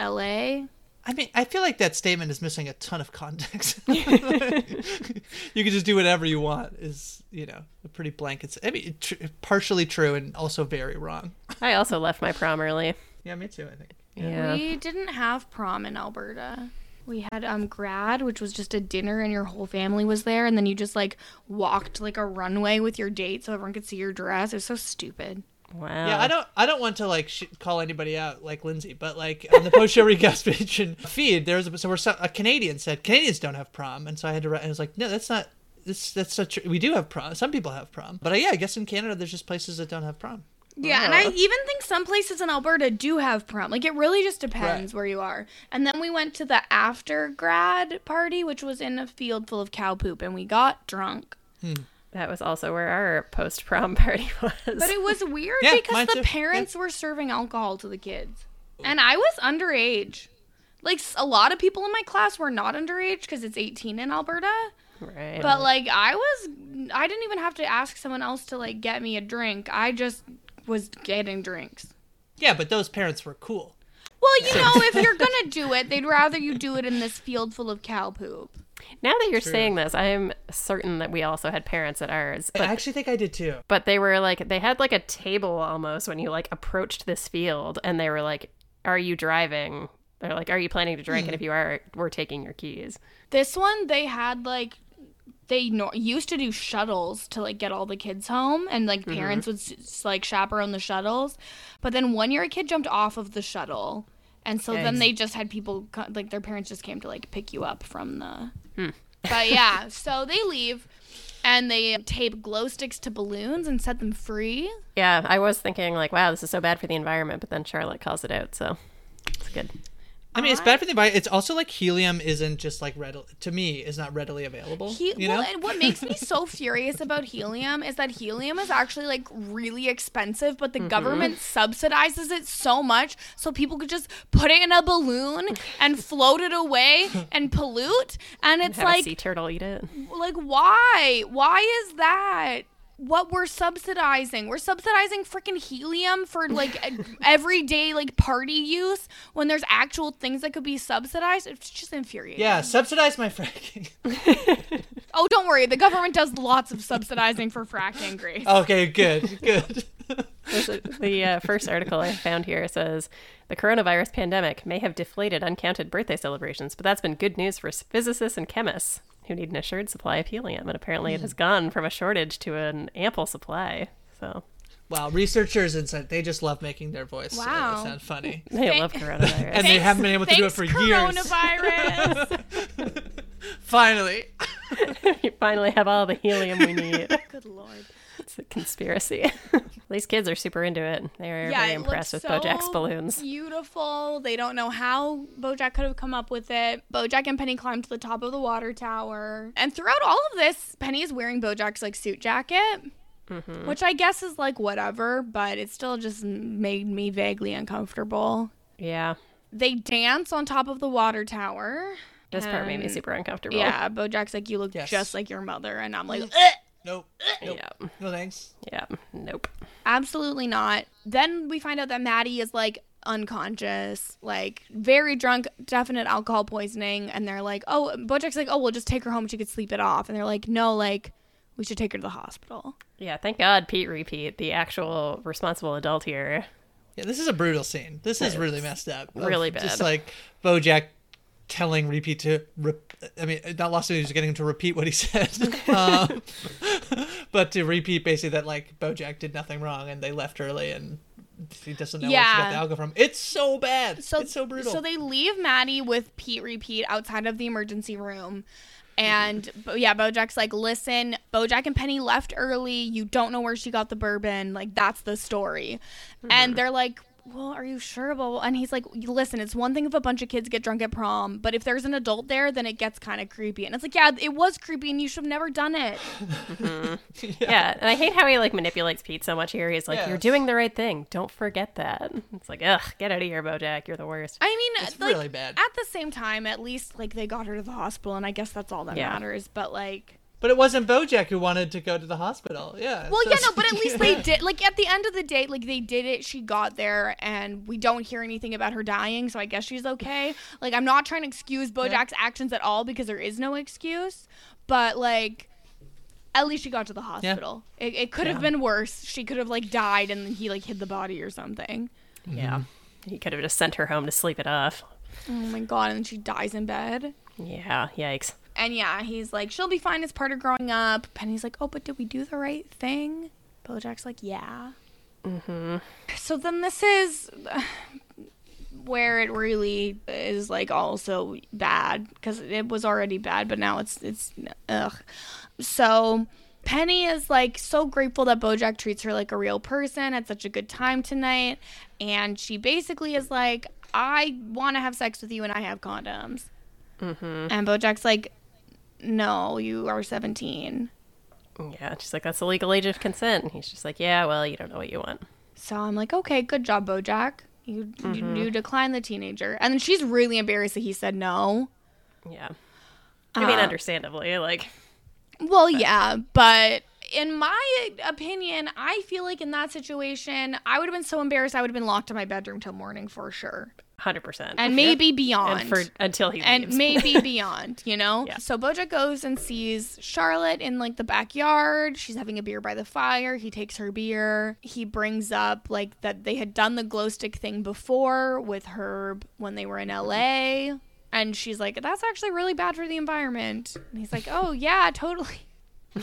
LA. I mean, I feel like that statement is missing a ton of context. you can just do whatever you want is, you know, a pretty blanket. I mean, tr- partially true and also very wrong. I also left my prom early. Yeah, me too. I think. Yeah. We didn't have prom in Alberta. We had um grad, which was just a dinner and your whole family was there and then you just like walked like a runway with your date so everyone could see your dress. It was so stupid. Wow. Yeah, I don't. I don't want to like sh- call anybody out like Lindsay, but like on the post show recaps page and feed, there was a, so we're a Canadian said Canadians don't have prom, and so I had to. write And I was like, no, that's not. This that's such. We do have prom. Some people have prom, but uh, yeah, I guess in Canada there's just places that don't have prom. Yeah, and I even think some places in Alberta do have prom. Like it really just depends Right. where you are. And then we went to the after grad party, which was in a field full of cow poop, and we got drunk. That was also where our post prom party was. But it was weird Yeah, because the too. parents were serving alcohol to the kids, and I was underage. like a lot of people in my class were not underage because it's 18 in Alberta. Right. But like I was, I didn't even have to ask someone else to like get me a drink. I just was getting drinks. Yeah, but those parents were cool. Well, you know, if you're gonna do it, they'd rather you do it in this field full of cow poop. Now that you're True. saying this, I'm certain that we also had parents at ours. But, I actually think I did too. but they were like they had like a table almost when you like approached this field and they were like, Are you driving? They're like, Are you planning to drink? And if mm-hmm. you are, we're taking your keys. This one, they had like they no- used to do shuttles to like get all the kids home, and like parents mm-hmm. would s- s- like chaperone the shuttles. But then one year, a kid jumped off of the shuttle, and so then they just had people like their parents just came to like pick you up from the. Hmm. But yeah, so they leave. And they tape glow sticks to balloons and set them free. Yeah, I was thinking like, wow, this is so bad for the environment, but then Charlotte calls it out, so it's good. I mean, it's bad for the environment. It's also like helium isn't just like readily to me is not readily available. He- you well, and what makes me so furious about helium is that helium is actually like really expensive, but the mm-hmm. government subsidizes it so much so people could just put it in a balloon and float it away and pollute. And it's Have like, a sea turtle eat it. like why? Why is that? What we're subsidizing? We're subsidizing freaking helium for like everyday like party use when there's actual things that could be subsidized. It's just infuriating. yeah, subsidize my fracking. Oh, don't worry. The government does lots of subsidizing for fracking, Grace. okay, good, good. The uh, first article I found here says the coronavirus pandemic may have deflated uncounted birthday celebrations, but that's been good news for physicists and chemists who need an assured supply of helium. And apparently, it has gone from a shortage to an ample supply. So wow, researchers inside they just love making their voice uh, Wow. sound funny. they Thank- love coronavirus. And they haven't been able to do it Thanks, for years. coronavirus. Finally. we finally have all the helium we need. Good lord. It's a conspiracy. These kids are super into it. They are Yeah, very impressed with looks Bojack's balloons. Beautiful. They don't know how Bojack could have come up with it. Bojack and Penny climbed to the top of the water tower. And throughout all of this, Penny is wearing Bojack's like suit jacket. Mm-hmm. Which I guess is like whatever, but it still just made me vaguely uncomfortable. Yeah. They dance on top of the water tower. This part made me super uncomfortable. Yeah, Bojack's like, you look Yes. just like your mother. And I'm like, Mm. "Ugh." Nope. Nope. Yeah. No thanks. Yeah. Nope. absolutely not. Then we find out that Maddie is like unconscious, like very drunk, definite alcohol poisoning. And they're like, oh, Bojack's like, oh, we'll just take her home. She could sleep it off. And they're like, no, like, we should take her to the hospital. Yeah. Thank God Pete Repeat, the actual responsible adult here, Yeah, this is a brutal scene. This is really messed up. Really bad. Just like BoJack telling Repeat to, rep- I mean, not lost he was getting him to repeat what he said, um, but to repeat basically that like BoJack did nothing wrong and they left early and he doesn't know where she got the alcohol from. It's so bad. So it's so brutal. So they leave Maddie with Pete Repeat outside of the emergency room. And yeah, Bojack's like, listen, Bojack and Penny left early. You don't know where she got the bourbon. Like that's the story. And mm-hmm. they're like, well, are you sure about? And he's like, listen, it's one thing if a bunch of kids get drunk at prom, but if there's an adult there, then it gets kind of creepy. And it's like, yeah, it was creepy, and you should have never done it. Yeah. and I hate how he like manipulates Pete so much here. He's like, "You're doing the right thing. Don't forget that." It's like, ugh, get out of here, BoJack. You're the worst. I mean, It's like, really bad. At the same time, at least like they got her to the hospital, and I guess that's all that Yeah. matters. But like. But it wasn't BoJack who wanted to go to the hospital. Yeah. Well, so yeah, no, but at least they did. Like at the end of the day, like they did it. She got there, and we don't hear anything about her dying, so I guess she's okay. Like I'm not trying to excuse BoJack's actions at all because there is no excuse, but like. At least she got to the hospital. It, it could have been worse. She could have like died and he like hid the body or something. Yeah. He could have just sent her home to sleep it off. Oh my god! And then she dies in bed. Yeah. Yikes. And yeah, he's like, she'll be fine as part of growing up. Penny's like, oh, but did we do the right thing? Bojack's like, yeah. Mm-hmm. So then this is where it really is like also bad because it was already bad, but now it's it's ugh. So Penny is like so grateful that Bojack treats her like a real person, had such a good time tonight, and she basically is like, I want to have sex with you, and I have condoms. And Bojack's like, no, you are 17. Yeah. She's like, "That's the legal age of consent." And he's just like, "Yeah. Well, you don't know what you want." So I'm like, okay, good job, Bojack. You, you you decline the teenager, and then she's really embarrassed that he said no. Yeah. I mean, Uh, understandably, like, Well, yeah, but in my opinion, I feel like in that situation, I would have been so embarrassed. I would have been locked in my bedroom till morning for sure, 100%. and maybe beyond. And for until he and leaves. maybe beyond, you know? Yeah. So Bojack goes and sees Charlotte in like the backyard. She's having a beer by the fire. He takes her beer. He brings up like that they had done the glow stick thing before with Herb when they were in mm-hmm. LA. And she's like, that's actually really bad for the environment. And he's like, oh, yeah, totally.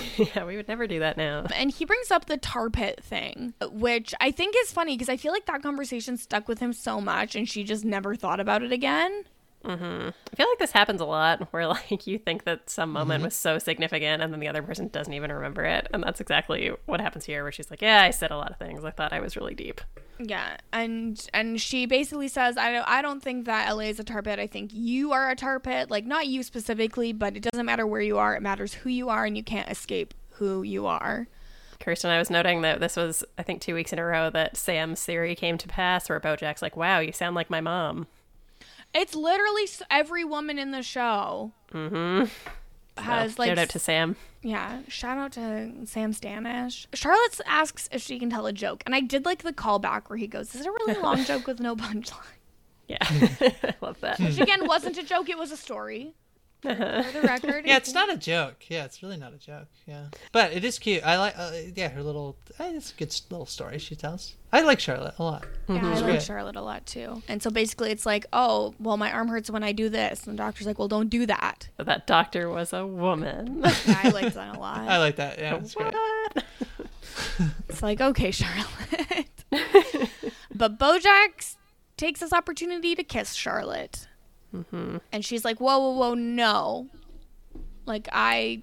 yeah, we would never do that now. And he brings up the tar pit thing, which I think is funny because I feel like that conversation stuck with him so much and she just never thought about it again. I feel like this happens a lot where like you think that some moment Mm-hmm. was so significant and then the other person doesn't even remember it. And that's exactly what happens here where she's like, Yeah, I said a lot of things. I thought I was really deep. Yeah, and and she basically says, I don't, I don't think that LA is a tar pit. I think you are a tar pit. Like not you specifically, but it doesn't matter where you are. It matters who you are, and you can't escape who you are. Kirsten, I was noting that this was, I think, two weeks in a row that Sam's theory came to pass where Bojack's like, Wow, you sound like my mom. It's literally every woman in the show So, has like shout out to Sam. yeah. Shout out to Sam Stanish. Charlotte asks if she can tell a joke, and I did like the callback where he goes, "Is it a really long joke with no punchline?" Yeah. I love that. Hmm. Which again wasn't a joke; it was a story. For the record, Yeah, it's not a joke. Yeah, it's really not a joke. Yeah, but it is cute. I like. Uh, yeah, her little. eh, It's a good little story she tells. I like Charlotte a lot. Yeah, I like. Charlotte a lot too. And so basically, it's like, oh, well, my arm hurts when I do this, and the doctor's like, well, don't do that. But that doctor was a woman. Yeah, I liked that a lot. I like that. Yeah, it's great. It's like, okay, Charlotte. but Bojack takes this opportunity to kiss Charlotte, and she's like, whoa, whoa, whoa, no, like I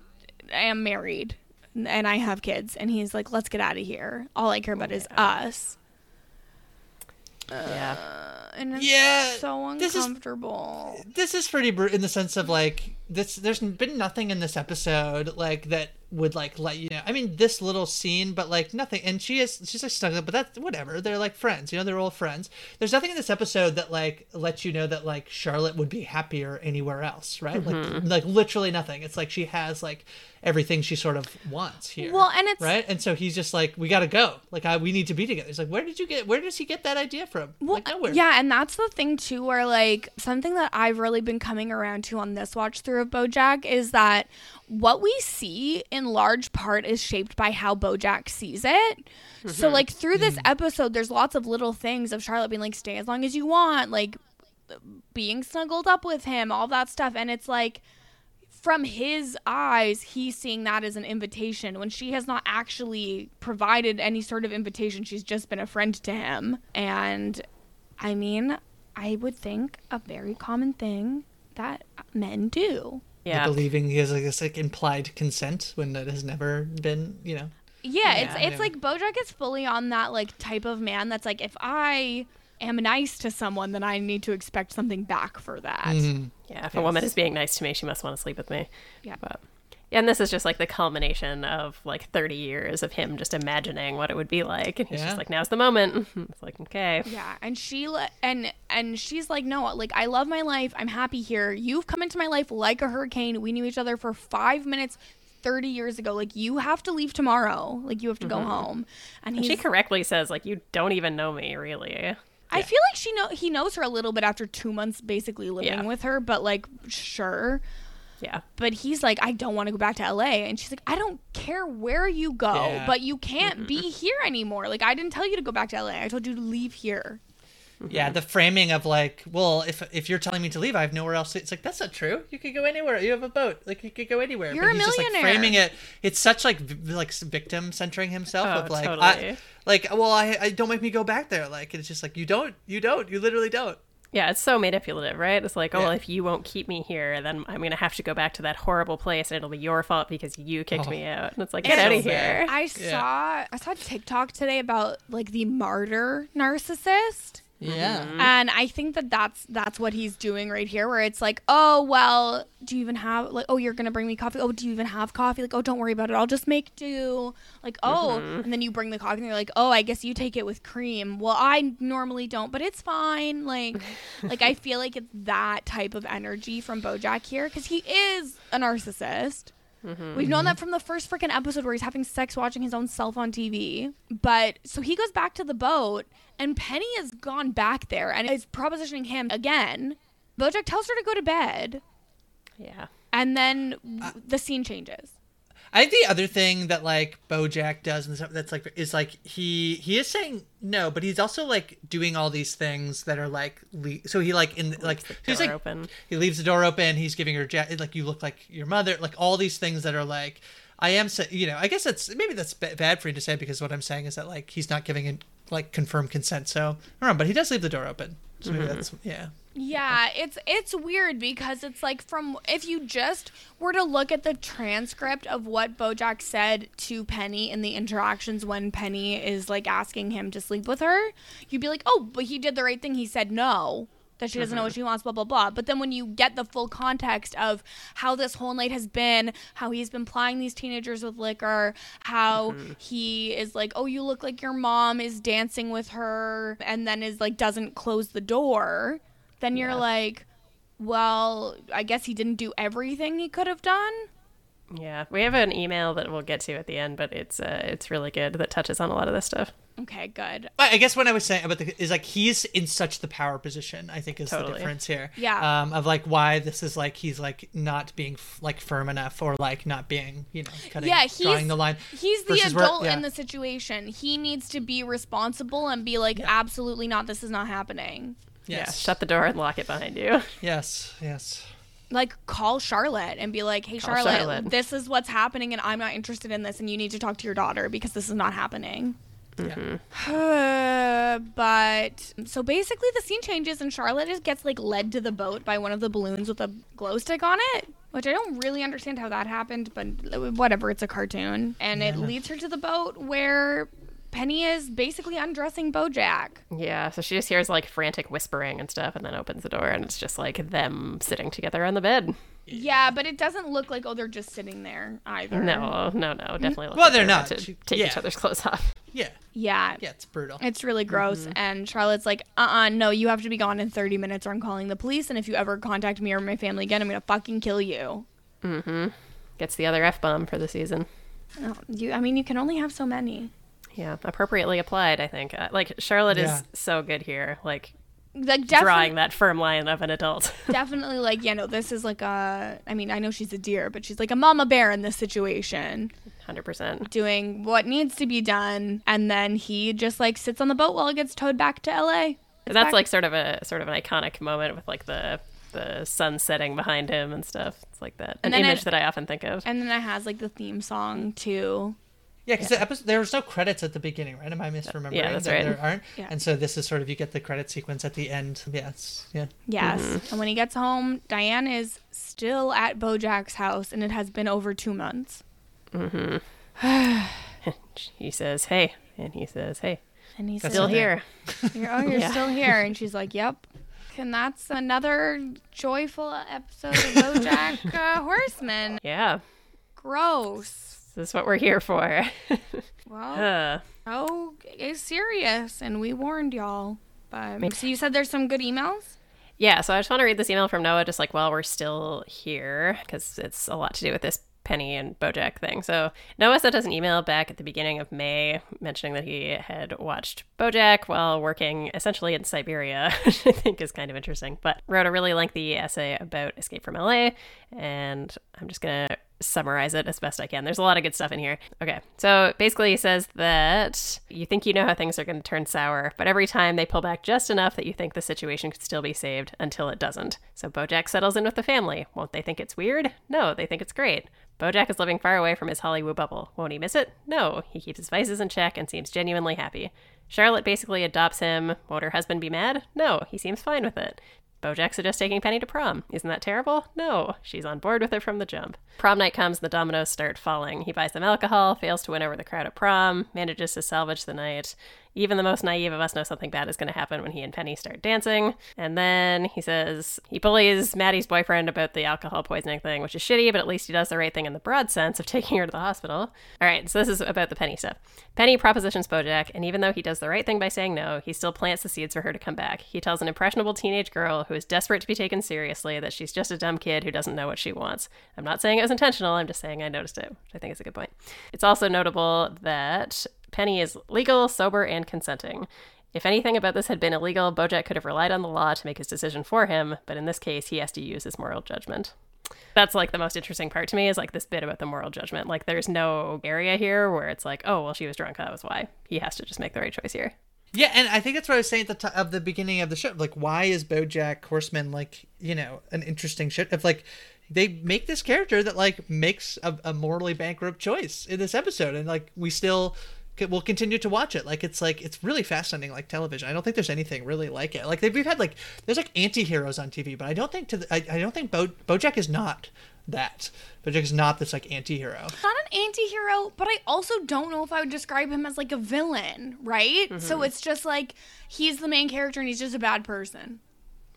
am married. And I have kids, and he's like, "Let's get out of here. All I care about is us." Yeah. Uh, and it's Yeah, so this is- uncomfortable. This is pretty br- in the sense of like this. There's been nothing in this episode like that would like let you know. I mean, this little scene, but like nothing. And she is she's like stuck up, but that's whatever. They're like friends, you know. They're old friends. There's nothing in this episode that like lets you know that like Charlotte would be happier anywhere else, right? Like mm-hmm. like literally nothing. It's like she has like everything she sort of wants here. Well, and it's- right. And so he's just like, we gotta go. Like I, we need to be together. He's like, where did you get? Where does he get that idea from? Well, like nowhere. Yeah, and that's the thing too, where like something that I've really been coming around to on this watch through of BoJack is that what we see in large part is shaped by how BoJack sees it. So mm-hmm. like through this mm. episode, there's lots of little things of Charlotte being like, "Stay as long as you want," like being snuggled up with him, all that stuff, and it's like from his eyes, he's seeing that as an invitation when she has not actually provided any sort of invitation. She's just been a friend to him. And I mean, I would think a very common thing that men do. Yeah. Like believing he has like this like implied consent when that has never been, you know. Yeah, it's Yeah, it's yeah. like Bojack is fully on that like type of man that's like if I am nice to someone, then I need to expect something back for that. Mm-hmm. Yeah, if a woman is being nice to me, she must want to sleep with me. Yeah. But, yeah, and this is just like the culmination of like 30 years of him just imagining what it would be like. And he's Yeah. just like, now's the moment. It's like, okay. Yeah, and she le- and and she's like, no, like I love my life. I'm happy here. You've come into my life like a hurricane. We knew each other for five minutes. 30 years ago like you have to leave tomorrow like you have to go home and And she correctly says, like, you don't even know me, really. I feel like she know he knows her a little bit after two months basically living Yeah. with her but like sure. Yeah. but he's like i don't want to go back to la and she's like i don't care where you go Yeah. but you can't be here anymore. Like i didn't tell you to go back to la i told you to leave here Yeah, mm-hmm. the framing of like, well, if if you're telling me to leave, I have nowhere else. To, it's like that's not true. You could go anywhere. You have a boat. Like you could go anywhere. You're a he's just like millionaire. framing it. It's such like v- like victim centering himself Oh, of like, totally. I, like well, I, I don't make me go back there. Like it's just like you don't, you don't, you literally don't. Yeah, it's so manipulative, right? It's like, oh, Yeah. well, if you won't keep me here, then I'm going to have to go back to that horrible place and it'll be your fault because you kicked Oh. me out. And it's like, get So out of bad. here. I saw I saw TikTok today about like the martyr narcissist. Yeah. Mm-hmm. And I think that that's that's what he's doing right here, where it's like, oh well, do you even have like, oh you're gonna bring me coffee? Oh, do you even have coffee? Like, oh don't worry about it, I'll just make do. Like, oh, mm-hmm. and then you bring the coffee, and you're like, oh, I guess you take it with cream. Well, I normally don't, but it's fine. Like, like I feel like it's that type of energy from BoJack here because he is a narcissist. Mm-hmm. We've known that from the first freaking episode where he's having sex watching his own self on TV. But so he goes back to the boat, and Penny has gone back there and is propositioning him again. Bojack tells her to go to bed, Yeah. and then uh, w- the scene changes. I think the other thing that like BoJack does and stuff that's like is like he he is saying no, but he's also like doing all these things that are like le- so he like in like he's like open. he leaves the door open. He's giving her ja- like you look like your mother, like all these things that are like I am so you know I guess that's maybe that's ba- bad for you to say because what I'm saying is that like he's not giving it like confirmed consent. So I don't know, but he does leave the door open. So maybe that's yeah. Yeah, it's it's weird because it's like from if you just were to look at the transcript of what Bojack said to Penny in the interactions when Penny is like asking him to sleep with her, you'd be like, "Oh, but he did the right thing. He said no." That she doesn't know what mm-hmm. she wants, blah blah blah. But then when you get the full context of how this whole night has been, how he's been plying these teenagers with liquor, how mm-hmm. he is like, "Oh, you look like your mom is dancing with her," and then is like doesn't close the door then you're Yeah. like, well, I guess he didn't do everything he could have done. Yeah. We have an email that we'll get to at the end, but it's uh, it's really good that touches on a lot of this stuff. Okay, good. I I guess what I was saying about the is like he's in such the power position. I think is the difference here. Yeah. Um, of like why this is like he's like not being f- like firm enough or like not being you know cutting, Yeah, he's drawing the line. He's the versus where- adult yeah. in the situation. He needs to be responsible and be like, absolutely not. This is not happening. Yeah. Shut the door and lock it behind you. Yes. Yes. Like, call Charlotte and be like, hey, Call Charlotte, Charlotte. this is what's happening, and I'm not interested in this, and you need to talk to your daughter because this is not happening. Mm-hmm. Yeah. Uh, but so basically, the scene changes, and Charlotte just gets like led to the boat by one of the balloons with a glow stick on it, which I don't really understand how that happened, but uh, whatever. It's a cartoon, and it leads her to the boat where Penny is basically undressing BoJack. Yeah, so she just hears like frantic whispering and stuff, and then opens the door, and it's just like them sitting together on the bed. Yeah, but it doesn't look like oh they're just sitting there either. No, no, no, definitely. looks Well, like they're about not. To She- take yeah. each other's clothes off. Yeah. Yeah. Yeah. It's brutal. It's really gross. And Charlotte's like, uh uh no, you have to be gone in 30 minutes or I'm calling the police. And if you ever contact me or my family again, I'm going to fucking kill you. Mm hmm. Gets the other f bomb for the season. Oh, you, I mean, you can only have so many. Yeah, appropriately applied, I think. Uh, like Charlotte Yeah. is so good here, like Like, drawing that firm line of an adult. definitely, like, yeah, no, this is like a, I mean, I know she's a deer, but she's like a mama bear in this situation, Hundred percent. doing what needs to be done. And then he just like sits on the boat while it gets towed back to LA. And that's back- like sort of a sort of an iconic moment with like the the sun setting behind him and stuff. It's like that an image it- that I often think of. And then it has like the theme song too. Yeah, because the episode there was no credits at the beginning, right? Am I misremembering? Yeah, that's that right. There aren't. Yeah. And so this is sort of you get the credit sequence at the end. Yes. Yeah. Yes. Mm-hmm. And when he gets home, Diane is still at Bojack's house, and it has been over two months. He says, "Hey," and he says, "Hey, And he's still here." You're, oh, you're Yeah. still here. And she's like, Yep. And that's another joyful episode of Bojack uh, Horseman. Yeah, Gross. This is what we're here for. Well, uh, oh, it's serious, and we warned y'all. But so you said there's some good emails. Yeah, so I just want to read this email from Noah, just like while we're still here, because it's a lot to do with this Penny and Bojack thing. So Noah sent us an email back at the beginning of May mentioning that he had watched Bojack while working essentially in Siberia, which I think is kind of interesting, but wrote a really lengthy essay about Escape from LA, and I'm just going to summarize it as best I can. There's a lot of good stuff in here. Okay, so basically he says that you think you know how things are going to turn sour, but every time they pull back just enough that you think the situation could still be saved until it doesn't. So Bojack settles in with the family. Won't they think it's weird? No, they think it's great. Bojack is living far away from his Hollywood bubble. Won't he miss it? No, he keeps his vices in check and seems genuinely happy. Charlotte basically adopts him. Won't her husband be mad? No, he seems fine with it. Bojack suggests taking Penny to prom. Isn't that terrible? No, she's on board with it from the jump. Prom night comes, the dominoes start falling. He buys them alcohol, fails to win over the crowd at prom, manages to salvage the night, Even the most naive of us know something bad is going to happen when he and Penny start dancing. And then he says he bullies Maddie's boyfriend about the alcohol poisoning thing, which is shitty, but at least he does the right thing in the broad sense of taking her to the hospital. All right, so this is about the Penny stuff. Penny propositions Bojack, and even though he does the right thing by saying no, he still plants the seeds for her to come back. He tells an impressionable teenage girl who is desperate to be taken seriously that she's just a dumb kid who doesn't know what she wants. I'm not saying it was intentional, I'm just saying I noticed it, which I think is a good point. It's also notable that Penny is legal, sober, and consenting. If anything about this had been illegal, Bojack could have relied on the law to make his decision for him, but in this case, he has to use his moral judgment. That's like the most interesting part to me is like this bit about the moral judgment. Like, there's no area here where it's like, oh, well, she was drunk. That was why. He has to just make the right choice here. Yeah, and I think that's what I was saying at the top of the beginning of the show. Like, why is BoJack Horseman like you know an interesting shit? If like they make this character that like makes a, a morally bankrupt choice in this episode, and like we still c- will continue to watch it. Like it's like it's really fascinating, like television. I don't think there's anything really like it. Like they, we've had like there's like anti-heroes on TV, but I don't think to the, I, I don't think Bo, BoJack is not that. BoJack is not this like anti-hero. not an anti-hero but i also don't know if i would describe him as like a villain right mm-hmm. so it's just like he's the main character and he's just a bad person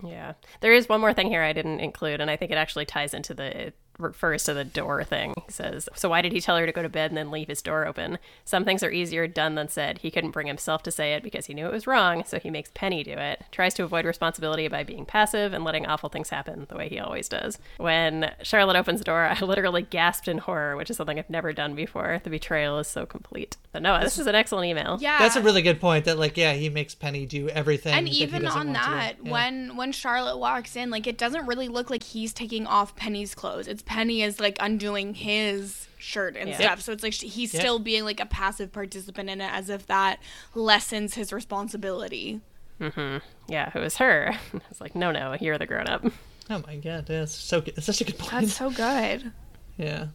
Yeah. There is one more thing here I didn't include, and I think it actually ties into the. It refers to the door thing. He says, So why did he tell her to go to bed and then leave his door open? Some things are easier done than said. He couldn't bring himself to say it because he knew it was wrong, so he makes Penny do it. Tries to avoid responsibility by being passive and letting awful things happen the way he always does. When Charlotte opens the door, I literally gasped in horror, which is something I've never done before. The betrayal is so complete. But no, this is an excellent email. yeah That's a really good point. That like yeah, he makes Penny do everything. and that even doesn't on want that Yeah. when when charlotte walks in like it doesn't really look like he's taking off penny's clothes it's penny is like undoing his shirt and Yeah. stuff so it's like sh- he's Yeah. still being like a passive participant in it as if that lessens his responsibility Mm-hmm. Yeah, it was her. It's like, no, no, you're the grown up. Oh my god, that's so good. It's such a good point. that's so good Yeah.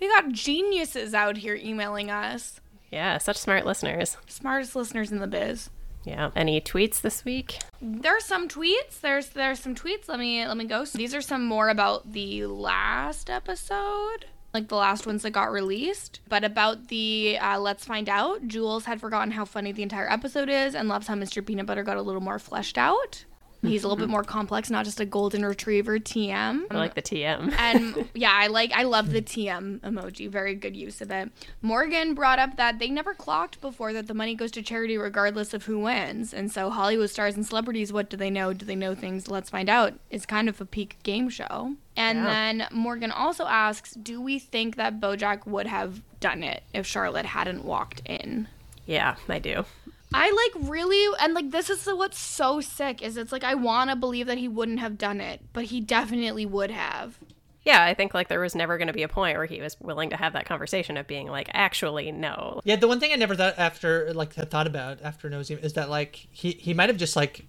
we got geniuses out here emailing us Yeah, such smart listeners. smartest listeners in the biz Yeah. Any tweets this week? there's some tweets. There's there's some tweets. Let me let me go. So these are some more about the last episode like the last ones that got released but about the uh, let's find out. Jules had forgotten how funny the entire episode is and loves how mr peanut butter got a little more fleshed out he's a little bit mm-hmm. more complex not just a golden retriever tm I like the TM. and yeah, I like I love the TM emoji. Very good use of it. Morgan brought up that they never clocked before that the money goes to charity regardless of who wins. And so Hollywood stars and celebrities, what do they know? Do they know things? Let's find out. Is kind of a peak game show. And Yeah. then Morgan also asks, do we think that Bojack would have done it if Charlotte hadn't walked in? Yeah, I do. I like really and like this is the, what's so sick is it's like I want to believe that he wouldn't have done it, but he definitely would have. Yeah, I think like there was never going to be a point where he was willing to have that conversation of being like, actually, no. Yeah, the one thing I never thought after like had thought about after Nosy is that like he he might have just like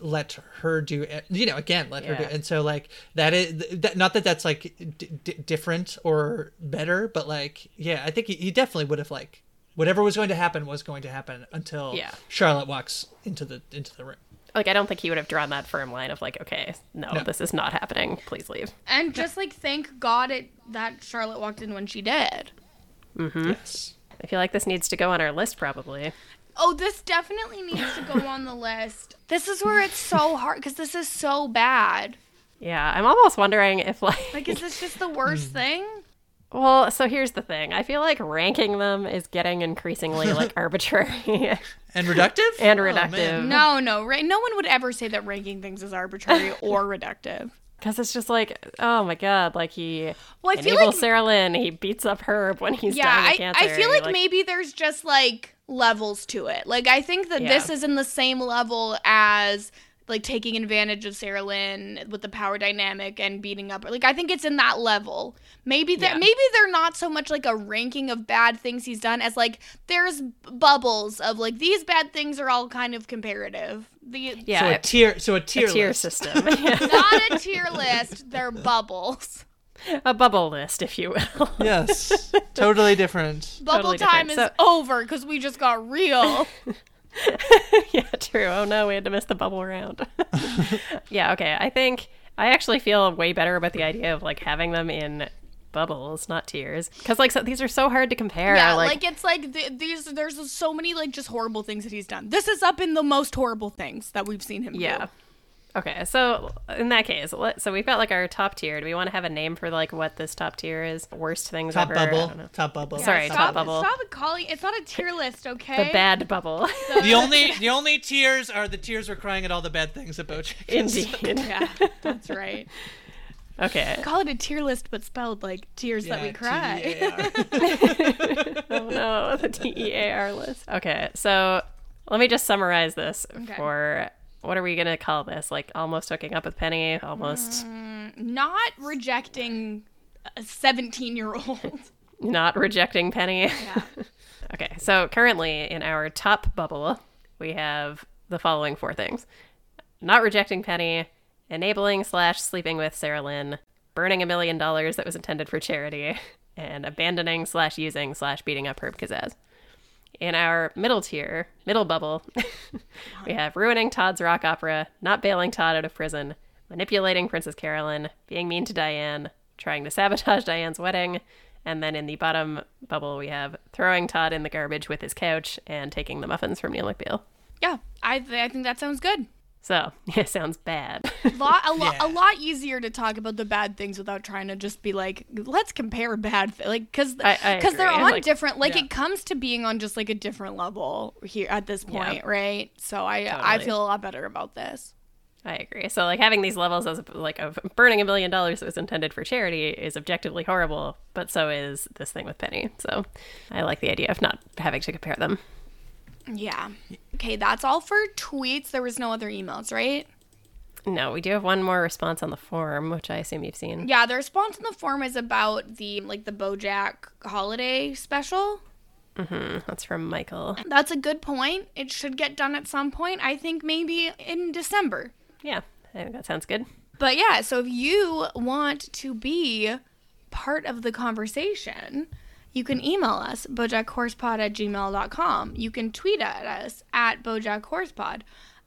let her do it you know again let her do it and so like that is that, not that that's like d- d- different or better but like yeah i think he, he definitely would have like whatever was going to happen was going to happen until Yeah. charlotte walks into the into the room Like, I don't think he would have drawn that firm line of like, okay, no, No. this is not happening. Please leave. And just like thank God it that Charlotte walked in when she did. Mm-hmm. yes I feel like this needs to go on our list probably. Oh, this definitely needs to go on the list. This is where it's so hard because this is so bad. Yeah, I'm almost wondering if like, Like, is this just the worst hmm. thing? Well, so here's the thing. I feel like ranking them is getting increasingly like arbitrary and reductive and Oh, reductive. man. No, no, right? No one would ever say that ranking things is arbitrary or reductive. Because it's just like, oh my god, like he Well, I feel like- Sarah Lynn, he beats up Herb when he's yeah, dying I, of cancer. I feel he, like, maybe there's just like levels to it. Like I think that this is in the same level as like taking advantage of Sarah Lynn with the power dynamic and beating up. Like I think it's in that level. Maybe that Yeah. maybe they're not so much like a ranking of bad things he's done as like there's bubbles of like these bad things are all kind of comparative. The so yeah, a tier so a tier, a tier system, not a tier list, they're bubbles. a bubble list, if you will. yes totally different Bubble Totally time different. is So- over because we just got real. yeah, true. Oh no, we had to miss the bubble round. yeah, okay. I think I actually feel way better about the idea of like having them in bubbles, not tears. Because like so, these are so hard to compare. Yeah, like, like, it's like th- these. There's so many like just horrible things that he's done. This is up in the most horrible things that we've seen him yeah. do. Okay, so in that case, let, so we've got like our top tier. Do we want to have a name for like what this top tier is? Worst things Top ever. I don't bubble. know. Top bubble. Sorry, stop, top bubble. Stop calling. It's not a tier list, okay? The bad bubble. The only the only tears are the tears we're crying at all the bad things that Bojack is. Indeed. Yeah, that's right. Okay. Call it a tier list, but spelled like tears that we cry. T-E-A-R. oh no, the T E A R list. Okay, so let me just summarize this Okay. for what are we gonna call this? Like almost hooking up with Penny, almost mm, Not rejecting a 17 year old. not rejecting Penny. Yeah. okay, so currently in our top bubble, we have the following four things: not rejecting Penny, enabling slash sleeping with Sarah Lynn, burning a million dollars that was intended for charity, and abandoning slash using slash beating up Herb Kazzaz. In our middle tier, middle bubble, we have ruining Todd's rock opera, not bailing Todd out of prison, manipulating Princess Carolyn, being mean to Diane, trying to sabotage Diane's wedding, and then in the bottom bubble, we have throwing Todd in the garbage with his couch and taking the muffins from Neal McBeal. yeah, I, th- I think that sounds good. So, yeah, sounds bad. lot a, lot Yeah. a lot easier to talk about the bad things without trying to just be like let's compare bad th- like because I- I because they're on Like- different like Yeah. it comes to being on just like a different level here at this Yeah. point right so i i feel a lot better about this I agree. So, like, having these levels as like of burning a million dollars that was intended for charity is objectively horrible, but so is this thing with Penny. So, I like the idea of not having to compare them. yeah okay that's all for tweets there was no other emails right No, we do have one more response on the form, which I assume you've seen. yeah the response in the form is about the like the bojack holiday special mm-hmm, That's from Michael. that's a good point it should get done at some point i think maybe in december Yeah, I think that sounds good. But yeah, so if you want to be part of the conversation, you can email us, bojackhorsepod at gmail.com. You can tweet at us at bojackhorsepod.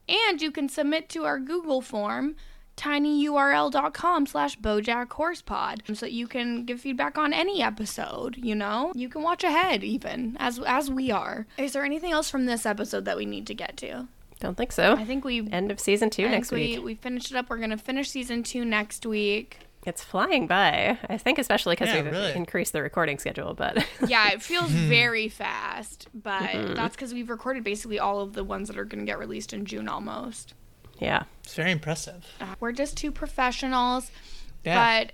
And you can submit to our Google form, tinyurl.com slash bojackhorsepod. So you can give feedback on any episode, you know? You can watch ahead even, as as we are. Is there anything else from this episode that we need to get to? Don't think so. I think we End of season two I next we, week. we finished it up. We're gonna finish season two next week. It's flying by. I think especially because Yeah, we've really. increased the recording schedule, but Yeah, it feels very fast, but Mm-hmm. that's because we've recorded basically all of the ones that are gonna get released in June almost. yeah. It's very impressive. Uh, we're just two professionals, Yeah. but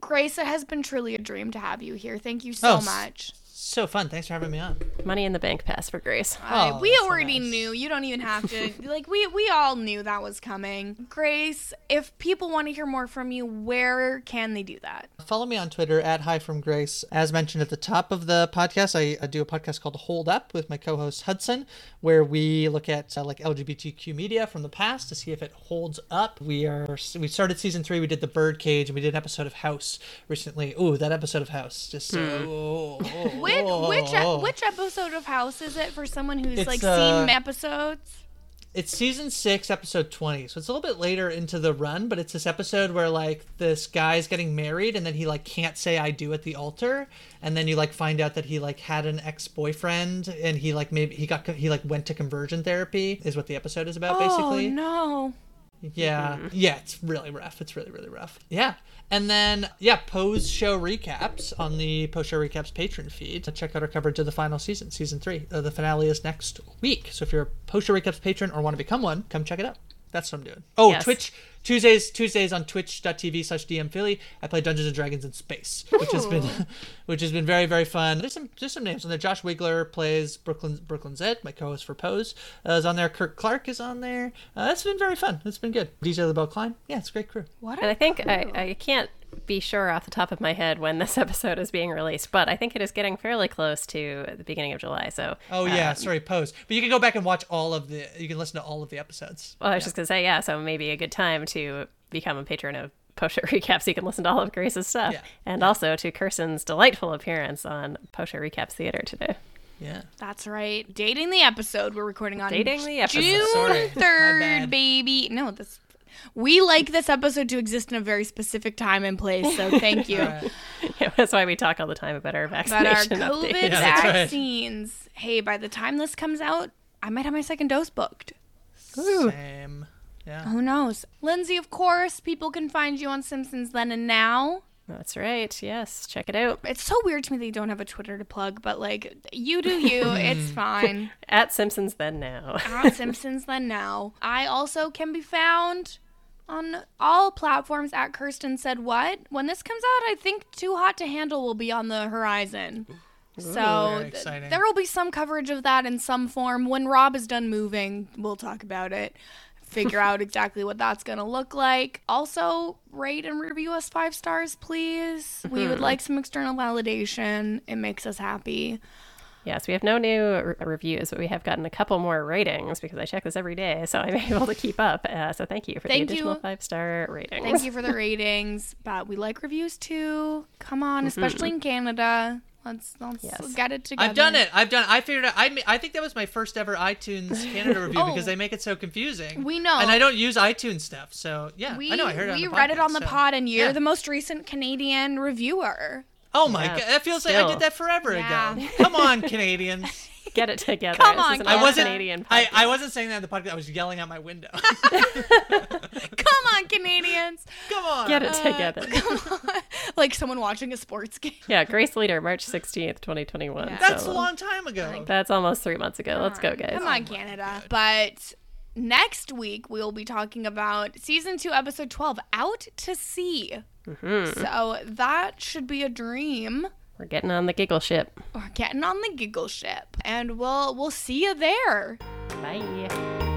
Grace, it has been truly a dream to have you here. Thank you so Oh, s- much. So fun. Thanks for having me on. Money in the bank pass for Grace. Oh, we that's so already nice. knew. You don't even have to. like we we all knew that was coming. Grace, if people want to hear more from you, where can they do that? Follow me on Twitter at Hi From Grace. As mentioned at the top of the podcast, I, I do a podcast called Hold Up with my co-host Hudson, where we look at uh, like LGBTQ media from the past to see if it holds up. We are we started season three. We did the Birdcage, and we did an episode of House recently. Ooh, that episode of House just so. oh, oh, Which oh, which oh. which episode of House is it for someone who's It's, like uh, seen episodes? It's season six, episode 20. So it's a little bit later into the run, but it's this episode where, like, this guy's getting married and then he, like, can't say I do at the altar. And then you, like, find out that he, like, had an ex boyfriend and he, like, maybe he got, he, like, went to conversion therapy, is what the episode is about, basically. Oh no. Yeah. Yeah, it's really rough. It's really, really rough. Yeah. And then, yeah, Post Show recaps on the Post Show recaps patron feed. To check out our coverage of the final season, season three. Uh, the finale is next week. So if you're a Post Show recaps patron or want to become one, come check it out. That's what I'm doing. Oh, Yes. Twitch Tuesdays Tuesdays on twitch.tv slash DM Philly. I play Dungeons and Dragons in space, which has been which has been very, very fun. There's some there's some names on there. Josh Wigler plays Brooklyn Brooklyn Zed, my co-host for Pose, uh, is on there. Kirk Clark is on there. Uh, it's been very fun. It's been good. DJ LaBelle Klein. Yeah, it's a great crew. What? And a I think crew. I, I can't be sure off the top of my head when this episode is being released, but I think it is getting fairly close to the beginning of July. So, Oh yeah, um, sorry, post. But you can go back and watch all of the. You can listen to all of the episodes. well, I was just gonna say, yeah. So maybe a good time to become a patron of Post Show Recaps. You can listen to all of Grace's stuff, Yeah. and also to Kirsten's delightful appearance on Post Show Recaps Theater today. Yeah. That's right. Dating the episode we're recording on Dating the episode. June third, baby. No, this We like this episode to exist in a very specific time and place, so thank you. Alright. Yeah, that's why we talk all the time about our About vaccination our COVID updates. Yeah, that's right. vaccines. Hey, by the time this comes out, I might have my second dose booked. Same. Yeah. Who knows? Lindsay, of course, people can find you on Simpsons Then and Now. That's right. Yes, check it out It's so weird to me that you don't have a Twitter to plug, but like, you do you. it's fine. at Simpsons. Then now. At Simpsons Then Now. I also can be found on all platforms at Kirsten Said What. When this comes out, I think Too Hot to Handle will be on the horizon. So th- there will be some coverage of that in some form. When Rob is done moving, we'll talk about it. Figure out exactly what that's going to look like. Also, rate and review us five stars, please. We would like some external validation. It makes us happy. Yes, we have no new r- reviews, but we have gotten a couple more ratings because I check this every day, so I'm able to keep up. Uh, so thank you for Thank the additional five star ratings. Thank you for the ratings, but we like reviews too. Come on, especially in Canada. Let's let's Yes. get it together. I've done it. I've done. It. I figured. Out, I I think that was my first ever iTunes Canada review Oh. because they make it so confusing. We know. and I don't use iTunes stuff. So yeah, We I know. I heard it. we on the read it on the so- pod, and you're yeah. the most recent Canadian reviewer. Oh my Yeah, god, that feels like I did that forever Yeah. ago. Come on, Canadians. Get it together. Come This on, is an Canada. I wasn't. Canadian. I. I wasn't saying that in the podcast. I was yelling out my window. Come on, Canadians! Come on. Get it together. Come on, like someone watching a sports game. Yeah, Grace Leader, March 16th, 2021. Yeah. That's so a long time ago. That's almost three months ago. Let's go, guys. Come on, Canada. But next week we will be talking about season two, episode twelve, "Out to Sea." Mm-hmm. So that should be a dream. We're getting on the giggle ship. We're getting on the giggle ship, and we'll we'll see you there. Bye.